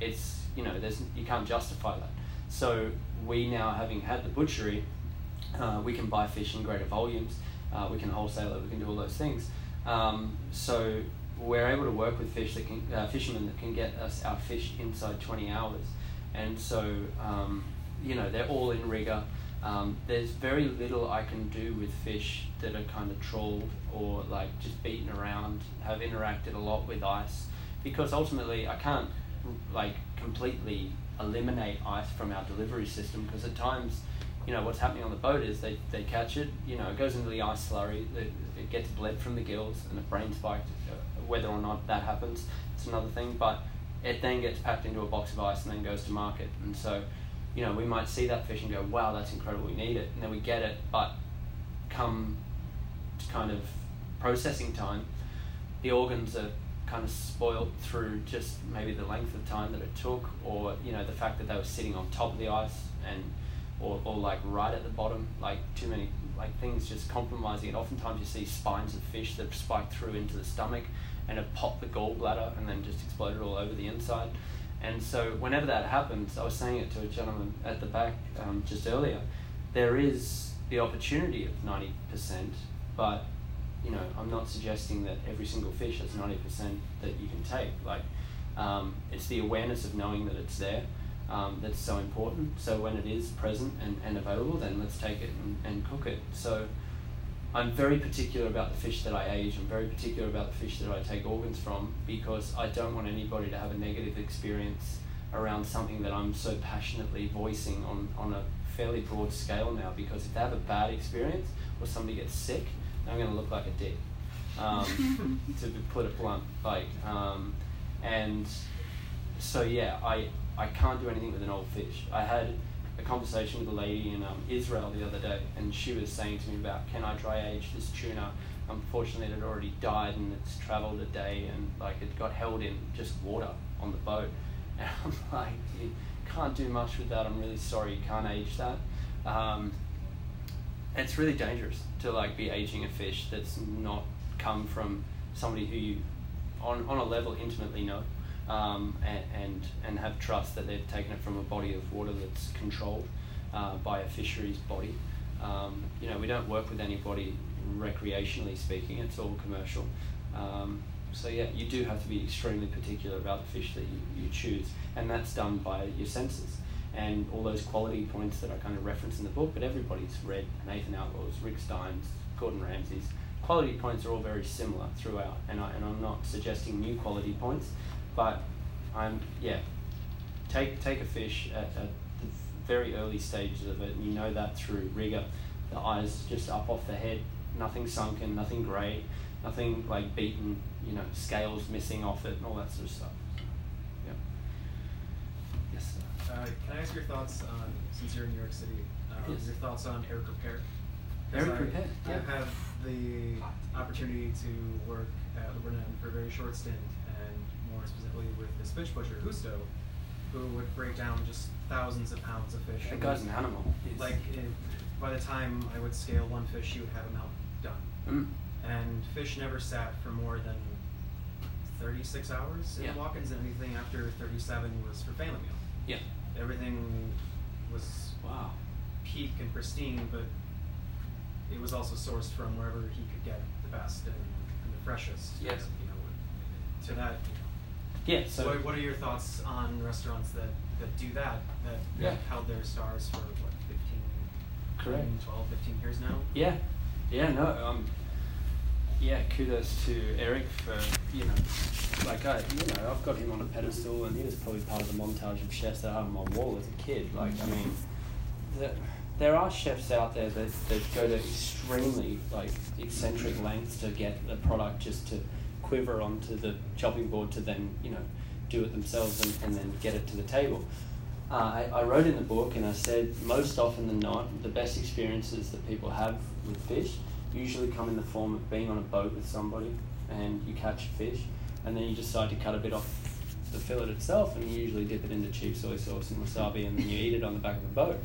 it's you know, there's you can't justify that. So we now, having had the butchery, uh, we can buy fish in greater volumes. Uh, we can wholesale it. We can do all those things. Um, so we're able to work with fish that can, uh, fishermen that can get us our fish inside 20 hours, and so um, you know they're all in rigor. Um, there's very little I can do with fish that are kind of trawled or like just beaten around, have interacted a lot with ice, because ultimately I can't like completely eliminate ice from our delivery system because at times, you know, what's happening on the boat is they, they catch it, you know, it goes into the ice slurry, it, it gets bled from the gills and the brain spiked. Uh, whether or not that happens, it's another thing, but it then gets packed into a box of ice and then goes to market. And so, you know, we might see that fish and go, wow, that's incredible, we need it. And then we get it, but come to kind of processing time, the organs are kind of spoiled through just maybe the length of time that it took or, you know, the fact that they were sitting on top of the ice and or, or like right at the bottom, like too many like things just compromising it. Oftentimes you see spines of fish that spike through into the stomach and have popped the gallbladder and then just exploded all over the inside. And so whenever that happens, I was saying it to a gentleman at the back um, just earlier, there is the opportunity of 90%, but you know, I'm not suggesting that every single fish has 90% that you can take. Like, um, it's the awareness of knowing that it's there um, that's so important. So when it is present and, and available, then let's take it and, and cook it. So I'm very particular about the fish that I age. I'm very particular about the fish that I take organs from because I don't want anybody to have a negative experience around something that I'm so passionately voicing on, on a fairly broad scale now. Because if they have a bad experience or somebody gets sick, I'm going to look like a dick. Um, to put it blunt, like, um, and so yeah, I I can't do anything with an old fish. I had conversation with a lady in um, Israel the other day, and she was saying to me about can I dry age this tuna? Unfortunately, it had already died and it's travelled a day, and like it got held in just water on the boat. And I'm like, you can't do much with that. I'm really sorry, you can't age that. Um, it's really dangerous to like be aging a fish that's not come from somebody who you, on on a level, intimately know um, and, and, and have trust that they've taken it from a body of water that's controlled uh, by a fisheries body. Um, you know, we don't work with anybody recreationally speaking, it's all commercial. Um, so yeah, you do have to be extremely particular about the fish that you, you choose, and that's done by your senses and all those quality points that I kind of reference in the book. But everybody's read Nathan Outlaw's, Rick Stein's, Gordon Ramsay's. Quality points are all very similar throughout, and, I, and I'm not suggesting new quality points. But I'm yeah, take take a fish at, at the very early stages of it, and you know that through rigor. The eyes just up off the head, nothing sunken, nothing grey, nothing like beaten, you know, scales missing off it, and all that sort of stuff. Yeah. Yes. Sir. Uh, can I ask your thoughts on, since you're in New York City, um, Yes. your thoughts on Eric Ripert? Eric I, Ripert, I yeah. have the opportunity to work at Le Bernardin for a very short stint, specifically with this fish butcher, Gusto, who would break down just thousands of pounds of fish. That guy's an animal. Like, it, by the time I would scale one fish, she would have him out done. Mm. And fish never sat for more than 36 hours in Yeah. walk-ins, and anything after 37 was for family meal Yeah. everything was Wow. peak and pristine, but it was also sourced from wherever he could get the best and, and the freshest. Yes. You know, to that. Yeah. So. what, what are your thoughts on restaurants that, that do that, that Yeah. have held their stars for what, 15, Correct. 12, 15 years now? Yeah, yeah, no, um, yeah, kudos to Eric for you know, like I, you know, I've got him on a pedestal, and he was probably part of the montage of chefs that I had on my wall as a kid. Like, I mean, the, there are chefs out there that, that go to extremely like eccentric lengths to get the product just to quiver onto the chopping board to then you know do it themselves and, and then get it to the table. Uh, I, I wrote in the book and I said most often than not, the best experiences that people have with fish usually come in the form of being on a boat with somebody and you catch a fish and then you decide to cut a bit off the fillet itself and you usually dip it into cheap soy sauce and wasabi and then you eat it on the back of the boat.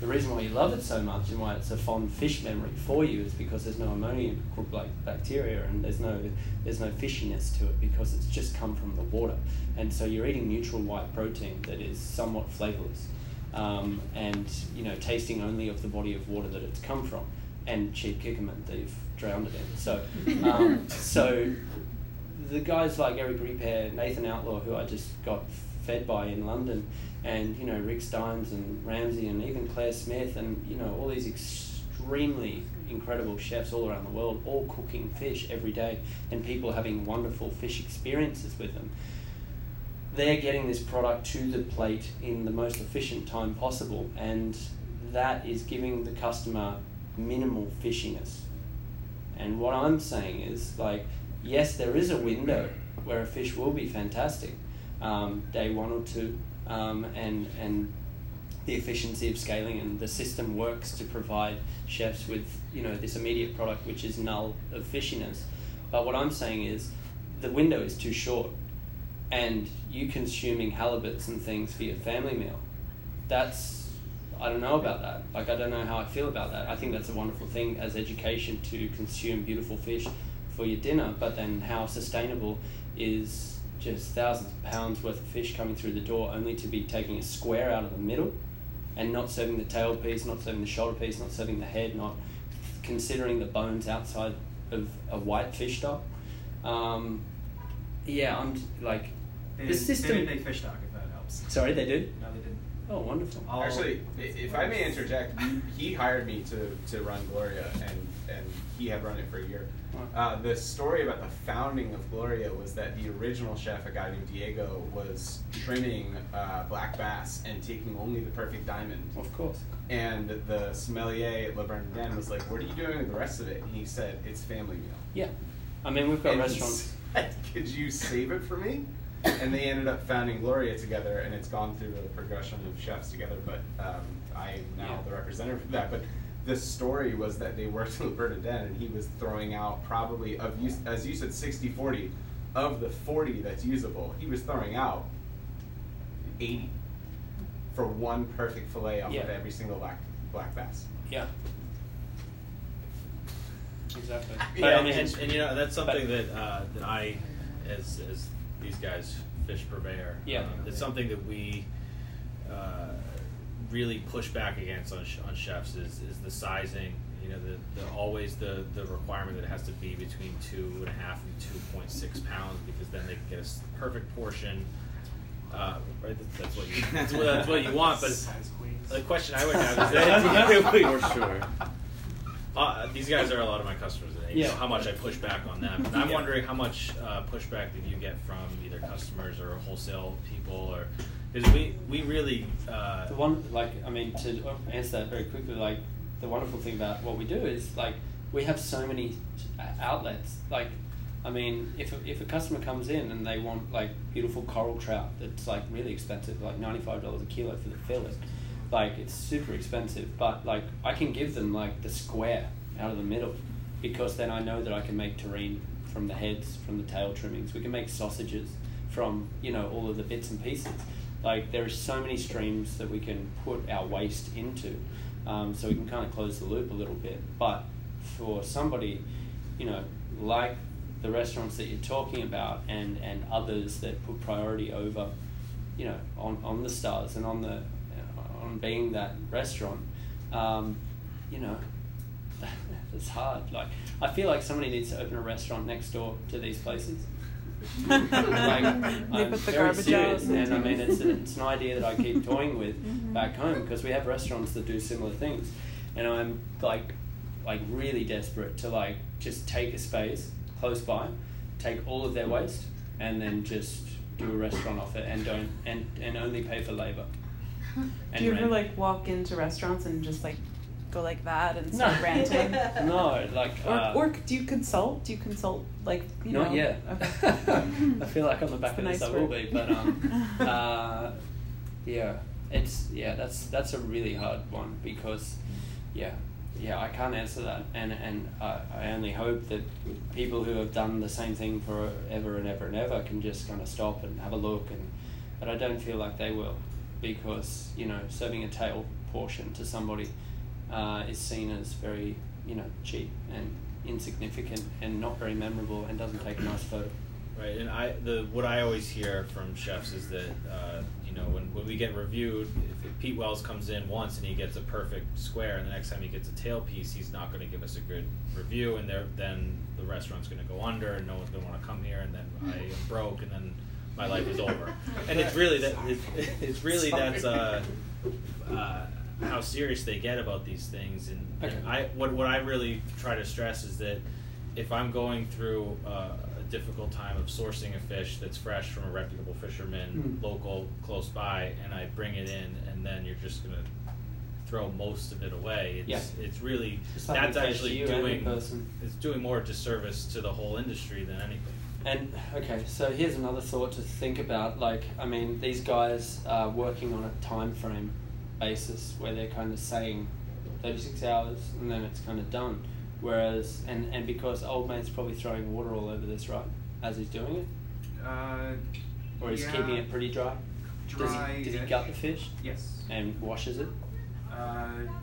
The reason why you love it so much and why it's a fond fish memory for you is because there's no ammonia like bacteria and there's no there's no fishiness to it because it's just come from the water. And so you're eating neutral white protein that is somewhat flavorless um, and you know tasting only of the body of water that it's come from and cheap kikkoman that you've drowned it in. So um, so the guys like Eric Ripert, Nathan Outlaw, who I just got fed by in London, and you know Rick Stein's and Ramsay and even Clare Smyth and you know all these extremely incredible chefs all around the world, all cooking fish every day, and people having wonderful fish experiences with them. They're getting this product to the plate in the most efficient time possible, and that is giving the customer minimal fishiness. And what I'm saying is like yes, there is a window where a fish will be fantastic, um, day one or two, um, and and the efficiency of scaling and the system works to provide chefs with you know this immediate product which is null of fishiness. But what I'm saying is the window is too short, and you consuming halibuts and things for your family meal, that's I don't know about that. Like I don't know how I feel about that. I think that's a wonderful thing as education to consume beautiful fish for your dinner, but then how sustainable is just thousands of pounds worth of fish coming through the door only to be taking a square out of the middle and not serving the tail piece, not serving the shoulder piece, not serving the head, not considering the bones outside of a white fish stock. Um, yeah, I'm like They the didn't- system. They didn't make fish stock, if that helps. Sorry, they do. No, they didn't. Oh, wonderful. All- Actually, if I may interject, he hired me to, to run Gloria, and, and he had run it for a year. Uh, the story about the founding of Gloria was that the original chef, a guy named Diego, was trimming uh, black bass and taking only the perfect diamond. Of course. And the sommelier at Le Bernardin was like, "What are you doing with the rest of it?" And he said, "It's family meal." Yeah, I mean we've got And restaurants. said, Could you save it for me? And they ended up founding Gloria together, and it's gone through the progression of chefs together. But um, I am now Yeah. the representative of that. But the story was that they worked with Bernadette, and he was throwing out probably of you, as you said, 60-40. Of the 40 that's usable, he was throwing out 80 for one perfect fillet off Yeah. of every single black black bass. Yeah. Exactly. But Yeah, I mean, and, and you know that's something but- that uh, that I, as as these guys, fish purveyor, Yeah. um, it's something that we uh, really push back against on, sh- on chefs is, is the sizing. You know, the, the always the, the requirement that it has to be between two and a half and two point six pounds because then they can get a perfect portion. Uh, right, that's, that's what you that's what, that's what you want. But the question I would have is that For sure. uh, these guys are a lot of my customers, and you Yeah. know how much I push back on them. And I'm Yeah. wondering how much uh, pushback that you get from either customers or wholesale people, or because we we really uh, The one, like, I mean, to answer that very quickly, like, the wonderful thing about what we do is, like, we have so many outlets. Like, I mean, if a, if a customer comes in and they want, like, beautiful coral trout that's, like, really expensive, like $95 a kilo for the fillet, like, it's super expensive, but, like, I can give them, like, the square out of the middle because then I know that I can make terrine from the heads, from the tail trimmings. We can make sausages from, you know, all of the bits and pieces. Like there are so many streams that we can put our waste into, um, so we can kind of close the loop a little bit. But for somebody, you know, like the restaurants that you're talking about, and and others that put priority over, you know, on on the stars and on the on being that restaurant, um, you know, it's hard. Like I feel like somebody needs to open a restaurant next door to these places. like, I'm the very serious, and I mean it's, it's an idea that I keep toying with Mhm. back home because we have restaurants that do similar things, and I'm like, like really desperate to like just take a space close by, take all of their waste, and then just do a restaurant off it and don't and and only pay for labor. And Do you ever rent. like walk into restaurants and just like go like that and No. start ranting? No, like Or, uh, or do you consult? Do you consult like you Not know? yet. Okay. I feel like on the back It's of this nice I will be, but um, uh, yeah, it's yeah, that's that's a really hard one because, yeah, yeah, I can't answer that, and and I, I only hope that people who have done the same thing forever and ever and ever can just kind of stop and have a look, and but I don't feel like they will, because you know serving a tail portion to somebody uh, is seen as very you know cheap and insignificant and not very memorable and doesn't take a nice photo. Right, and I the what I always hear from chefs is that uh, you know when, when we get reviewed, if, if Pete Wells comes in once and he gets a perfect square, and the next time he gets a tail piece, he's not going to give us a good review, and there then the restaurant's going to go under, and no one's going to want to come here, and then I am broke, and then my life is over. And it's really that it's, it's really that's uh, uh, how serious they get about these things, and, and I what what I really try to stress is that if I'm going through uh, a difficult time of sourcing a fish that's fresh from a reputable fisherman, Mm. local, close by, and I bring it in, and then you're just gonna throw most of it away. It's, Yeah. it's really that's actually doing it's doing more disservice to the whole industry than anything. And okay, so here's another thought to think about. Like, I mean, these guys are working on a time frame basis where they're kind of saying 36 hours and then it's kind of done. Whereas, and, and because old mate's probably throwing water all over this, right, as he's doing it, Uh, or he's yeah, keeping it pretty dry. Dry. Does he, does he gut the fish Yes. and washes it? Uh,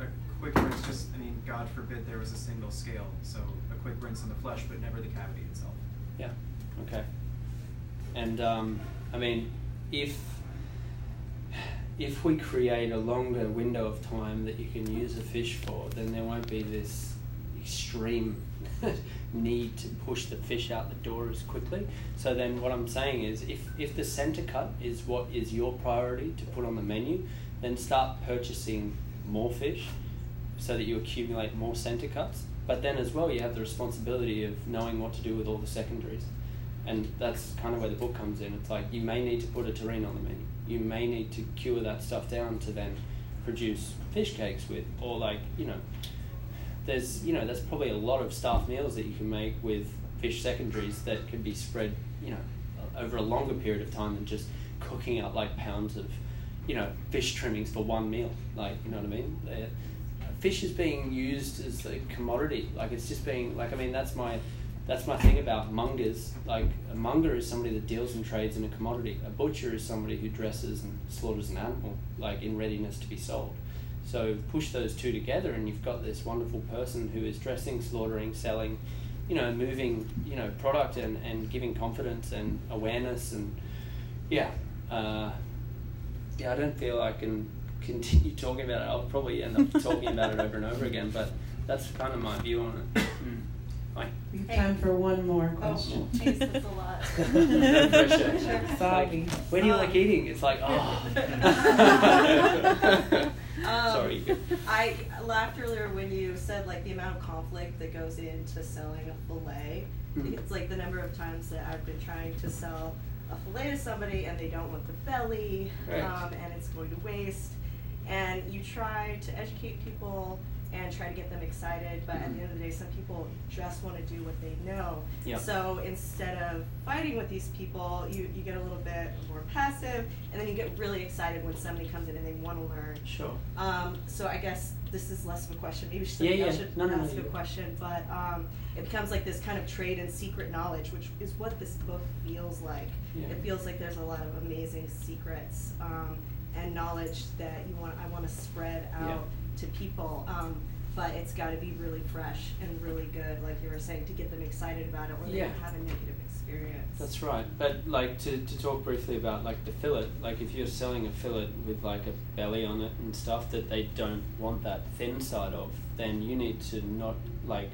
a quick rinse, just, I mean, God forbid there was a single scale, so a quick rinse on the flesh, but never the cavity itself. Yeah. Okay. And um, I mean, if if we create a longer window of time that you can use a fish for, then there won't be this extreme need to push the fish out the door as quickly. So then, what I'm saying is, if if the center cut is what is your priority to put on the menu, then start purchasing more fish so that you accumulate more center cuts. But then as well, you have the responsibility of knowing what to do with all the secondaries. And that's kind of where the book comes in. It's like you may need to put a terrine on the menu. You may need to cure that stuff down to then produce fish cakes with, or like you know, there's you know there's probably a lot of staff meals that you can make with fish secondaries that can be spread you know over a longer period of time than just cooking up like pounds of you know fish trimmings for one meal. Like you know what I mean? They're, fish is being used as a commodity. Like it's just being like I mean that's my that's my thing about mongers. Like a monger is somebody that deals and trades in a commodity. A butcher is somebody who dresses and slaughters an animal, like in readiness to be sold. So push those two together, and you've got this wonderful person who is dressing, slaughtering, selling, you know, moving, you know, product and, and giving confidence and awareness and yeah, uh, yeah. I don't feel I can continue talking about it. I'll probably end up talking about it over and over again, but that's kind of my view on it. Bye. We have Hey. time for one more question. Oh, question. geez, that's a lot. No like, Sorry. where do you like eating? It's like, oh. Um, Sorry. I laughed earlier when you said like the amount of conflict that goes into selling a fillet. Mm. It's like the number of times that I've been trying to sell a fillet to somebody and they don't want the belly, Right. um, and it's going to waste. And you try to educate people and try to get them excited, but at the end of the day, some people just want to do what they know. Yeah. So instead of fighting with these people, you, you get a little bit more passive, and then you get really excited when somebody comes in and they want to learn. Sure. Um, so I guess this is less of a question. Maybe somebody Yeah, else yeah. should No, no, no, ask a you- question. But um, it becomes like this kind of trade in secret knowledge, which is what this book feels like. Yeah. It feels like there's a lot of amazing secrets um, and knowledge that you want. I want to spread out Yeah. To people. Um, but it's got to be really fresh and really good, like you were saying, to get them excited about it, or they Yeah. don't have a negative experience. That's right. But like to, to talk briefly about like the fillet, like if you're selling a fillet with like a belly on it and stuff that they don't want that thin side of, then you need to not like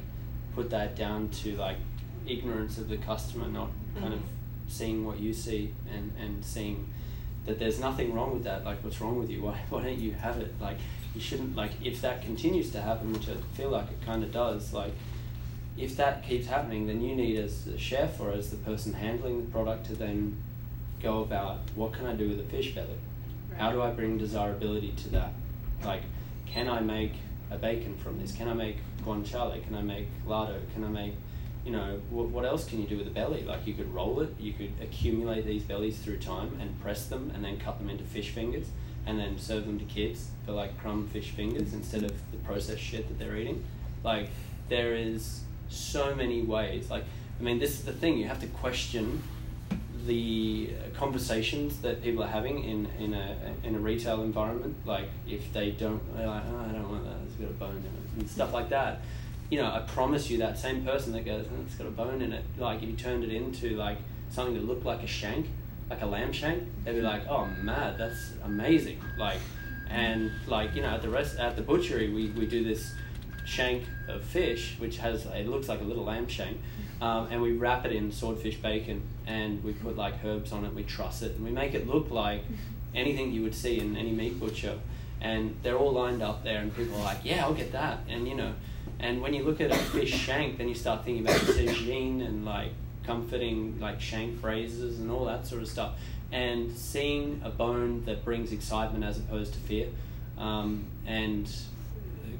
put that down to like ignorance of the customer, not kind of Mhm. seeing what you see and, and seeing that there's nothing wrong with that. Like what's wrong with you? Why why don't you have it? Like you shouldn't like if that continues to happen, which I feel like it kind of does. Like if that keeps happening, then you need as a chef or as the person handling the product to then go about what can I do with a fish belly? How do I bring desirability to that? Like, can I make a bacon from this? Can I make guanciale? Can I make lardo? Can I make, you know, what, what else can you do with a belly? Like, you could roll it, you could accumulate these bellies through time and press them and then cut them into fish fingers and then serve them to kids for like crumb fish fingers instead of the processed shit that they're eating. Like, there is so many ways. Like, I mean, this is the thing, you have to question the conversations that people are having in, in a in a retail environment, like if they don't, they're like, oh, I don't want that, it's got a bone in it, and stuff like that. You know, I promise you that same person that goes, oh, it's got a bone in it, like if you turned it into like something that looked like a shank, like a lamb shank, they'd be like, oh, mad, that's amazing, like, and like you know, at the rest at the butchery, we, we do this shank of fish, which has it looks like a little lamb shank, um, and we wrap it in swordfish bacon, and we put like herbs on it. We truss it, and we make it look like anything you would see in any meat butcher. And they're all lined up there, and people are like, "Yeah, I'll get that." And you know, and when you look at a fish shank, then you start thinking about Cejine and like comforting like shank phrases and all that sort of stuff. And seeing a bone that brings excitement as opposed to fear, um, and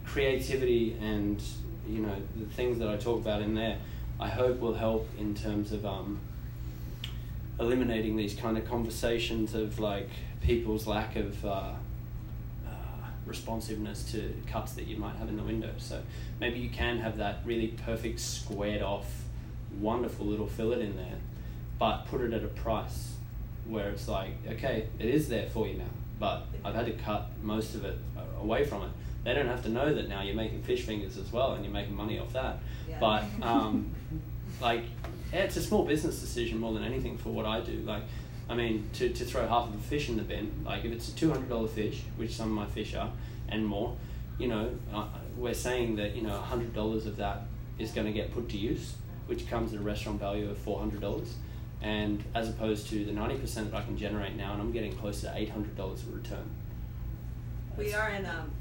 creativity and you know the things that I talk about in there, I hope will help in terms of um, eliminating these kind of conversations of like people's lack of uh, responsiveness to cuts that you might have in the window. So maybe you can have that really perfect squared off, wonderful little fillet in there, but put it at a price where it's like, okay, it is there for you now, but I've had to cut most of it away from it. They don't have to know that now you're making fish fingers as well and you're making money off that. Yeah. But um, like, yeah, it's a small business decision more than anything for what I do. Like, I mean, to, to throw half of a fish in the bin, like if it's a two hundred dollar fish, which some of my fish are, and more, you know, uh, we're saying that you know hundred dollars of that is going to get put to use, which comes at a restaurant value of four hundred dollars, and as opposed to the ninety percent that I can generate now, and I'm getting close to eight hundred dollars a return. We are in um,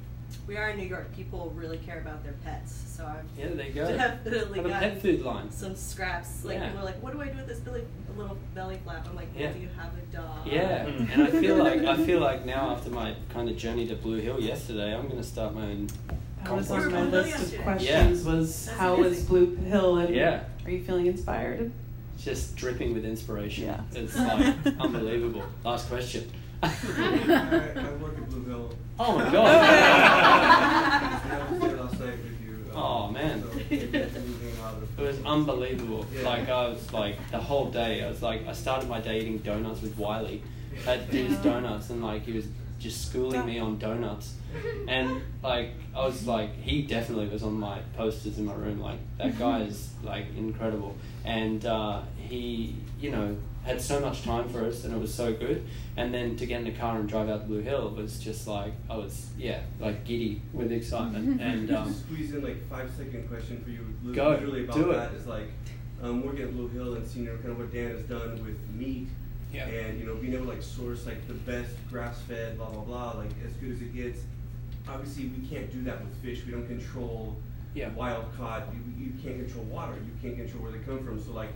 we are in New York. People really care about their pets, so I've Yeah, there you go. definitely Have a got pet food line. some scraps. Like Yeah. people are like, "What do I do with this belly, little belly flap?" I'm like, well, Yeah. "Do you have a dog?" Yeah, Mm. and I feel like I feel like now after my kind of journey to Blue Hill yesterday, I'm going to start my own. That was on my list of Yeah. questions was That's how is amazing. Blue Hill and Yeah. are you feeling inspired? Just dripping with inspiration. Yeah. It's like unbelievable. Last question. I, I work at Blue Hill. Oh my And god. I was there last night with you. um, Oh, man. So maybe that's moving out of- It was unbelievable. Yeah. Like I was like the whole day. I was like I started my day eating donuts with Wylie. Had these donuts and like he was just schooling me on donuts. And like I was like he definitely was on my posters in my room. Like that guy is like incredible. And uh, he you know had so much time for us and it was so good. And then to get in the car and drive out to Blue Hill was just like I was yeah like giddy with excitement. And um, squeeze in like five second question for you. Li- Go, Literally about do it. that is like um, working at Blue Hill and seeing you know, kind of what Dan has done with meat. Yeah. And you know being able to like source like the best grass fed blah blah blah like as good as it gets. Obviously we can't do that with fish. We don't control Yeah. wild caught. You, you can't control water. You can't control where they come from. So like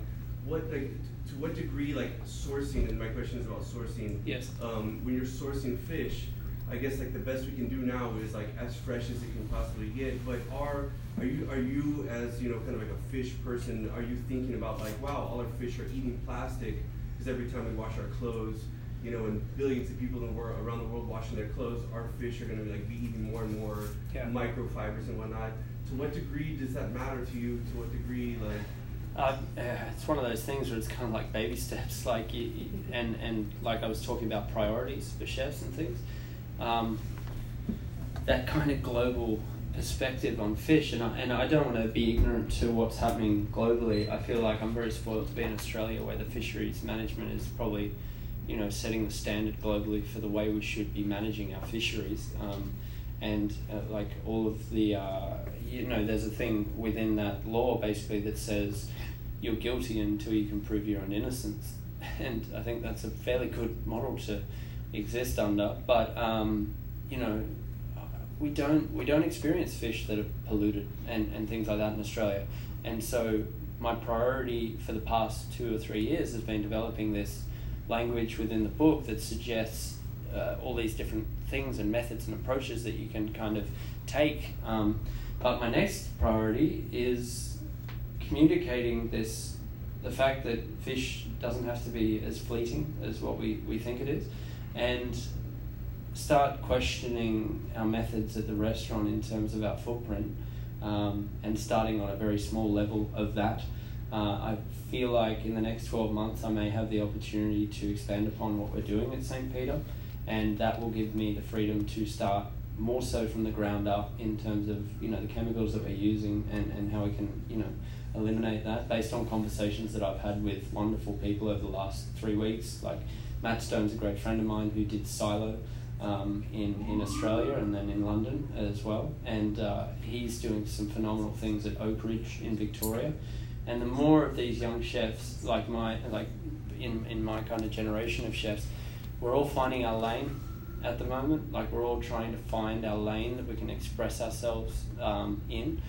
what like to what degree like sourcing and my question is about sourcing Yes. um, when you're sourcing fish, I guess like the best we can do now is like as fresh as it can possibly get. But are are you are you as you know kind of like a fish person? Are you thinking about like wow, all our fish are eating plastic because every time we wash our clothes, you know, and billions of people in the world around the world washing their clothes, our fish are going to be like be eating more and more Yeah. microfibers and whatnot. To what degree does that matter to you? To what degree like? Uh, it's one of those things where it's kind of like baby steps, like you- and and like I was talking about priorities for chefs and things. Um, that kind of global perspective on fish, and I, and I don't want to be ignorant to what's happening globally. I feel like I'm very spoiled to be in Australia, where the fisheries management is probably, you know, setting the standard globally for the way we should be managing our fisheries. Um, and uh, like all of the, uh, you know, there's a thing within that law basically that says you're guilty until you can prove your own innocence, and I think that's a fairly good model to exist under. But um, you know, we don't we don't experience fish that are polluted and, and things like that in Australia, and so my priority for the past two or three years has been developing this language within the book that suggests uh, all these different things and methods and approaches that you can kind of take. Um, but my next priority is communicating this the fact that fish doesn't have to be as fleeting as what we, we think it is and start questioning our methods at the restaurant in terms of our footprint um, and starting on a very small level of that. Uh, I feel like in the next 12 months I may have the opportunity to expand upon what we're doing at St. Peter, and that will give me the freedom to start more so from the ground up in terms of you know the chemicals that we're using and, and how we can you know eliminate that based on conversations that I've had with wonderful people over the last three weeks. Like Matt Stone's a great friend of mine who did Silo um, in, in Australia and then in London as well. And uh, he's doing some phenomenal things at Oakridge in Victoria. And the more of these young chefs, like my like in, in my kind of generation of chefs, we're all finding our lane at the moment. Like we're all trying to find our lane that we can express ourselves um, in.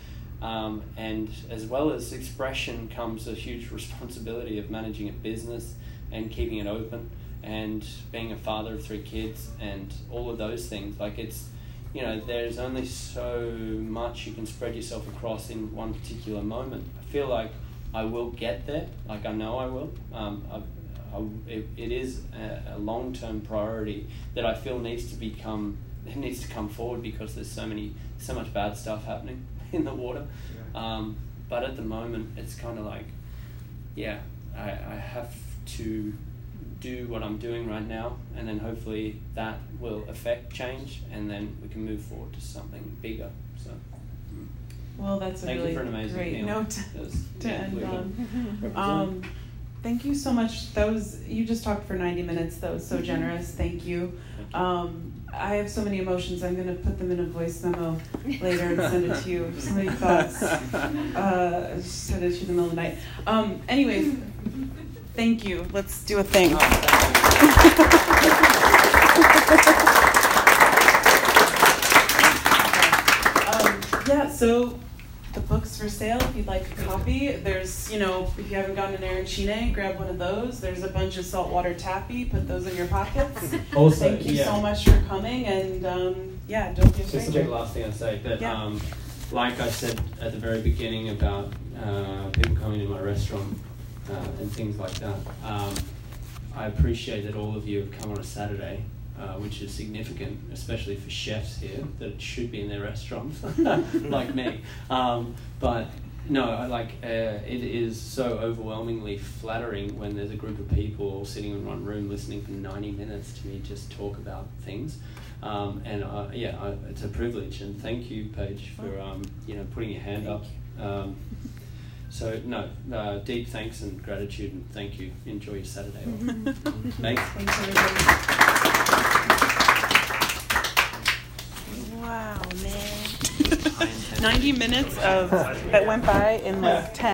Um, and as well as expression comes a huge responsibility of managing a business and keeping it open and being a father of three kids and all of those things. Like it's, you know, there's only so much you can spread yourself across in one particular moment. I feel like I will get there. Like I know I will. Um, I've, I, it, it is a, a long term priority that I feel needs to become it needs to come forward because there's so many so much bad stuff happening in the water. Yeah. Um, but at the moment, it's kind of like, yeah, I, I have to do what I'm doing right now, and then hopefully that will affect change, and then we can move forward to something bigger. So. Well, that's a Thank you really an great meal. note That was to end on. Um, thank you so much. That was you just talked for ninety minutes. That was so generous. Thank you. Um, I have so many emotions. I'm gonna put them in a voice memo later and send it to you. So many thoughts. Uh, send it to you in the middle of the night. Um, anyways, thank you. Let's do a thing. Oh. Um, yeah, so the book's for sale if you'd like a copy. There's, you know, if you haven't gotten an arancine, grab one of those. There's a bunch of saltwater taffy. Put those in your pockets. Also, Thank you yeah. so much for coming, and um, yeah, don't be a Just a stranger. last thing I'd say, but Yeah. um, like I said at the very beginning about uh, people coming to my restaurant uh, and things like that, um, I appreciate that all of you have come on a Saturday, uh, which is significant, especially for chefs here that should be in their restaurants, like me. Um, but no, I like uh, it is so overwhelmingly flattering when there's a group of people sitting in one room listening for 90 minutes to me just talk about things. Um, and uh, yeah, I, it's a privilege, and thank you, Paige, for um, you know putting your hand up. Um, so no, uh, deep thanks and gratitude, and thank you. Enjoy your Saturday. Thanks. Thanks, everybody. Wow, man. 90 minutes of that went by in like 10.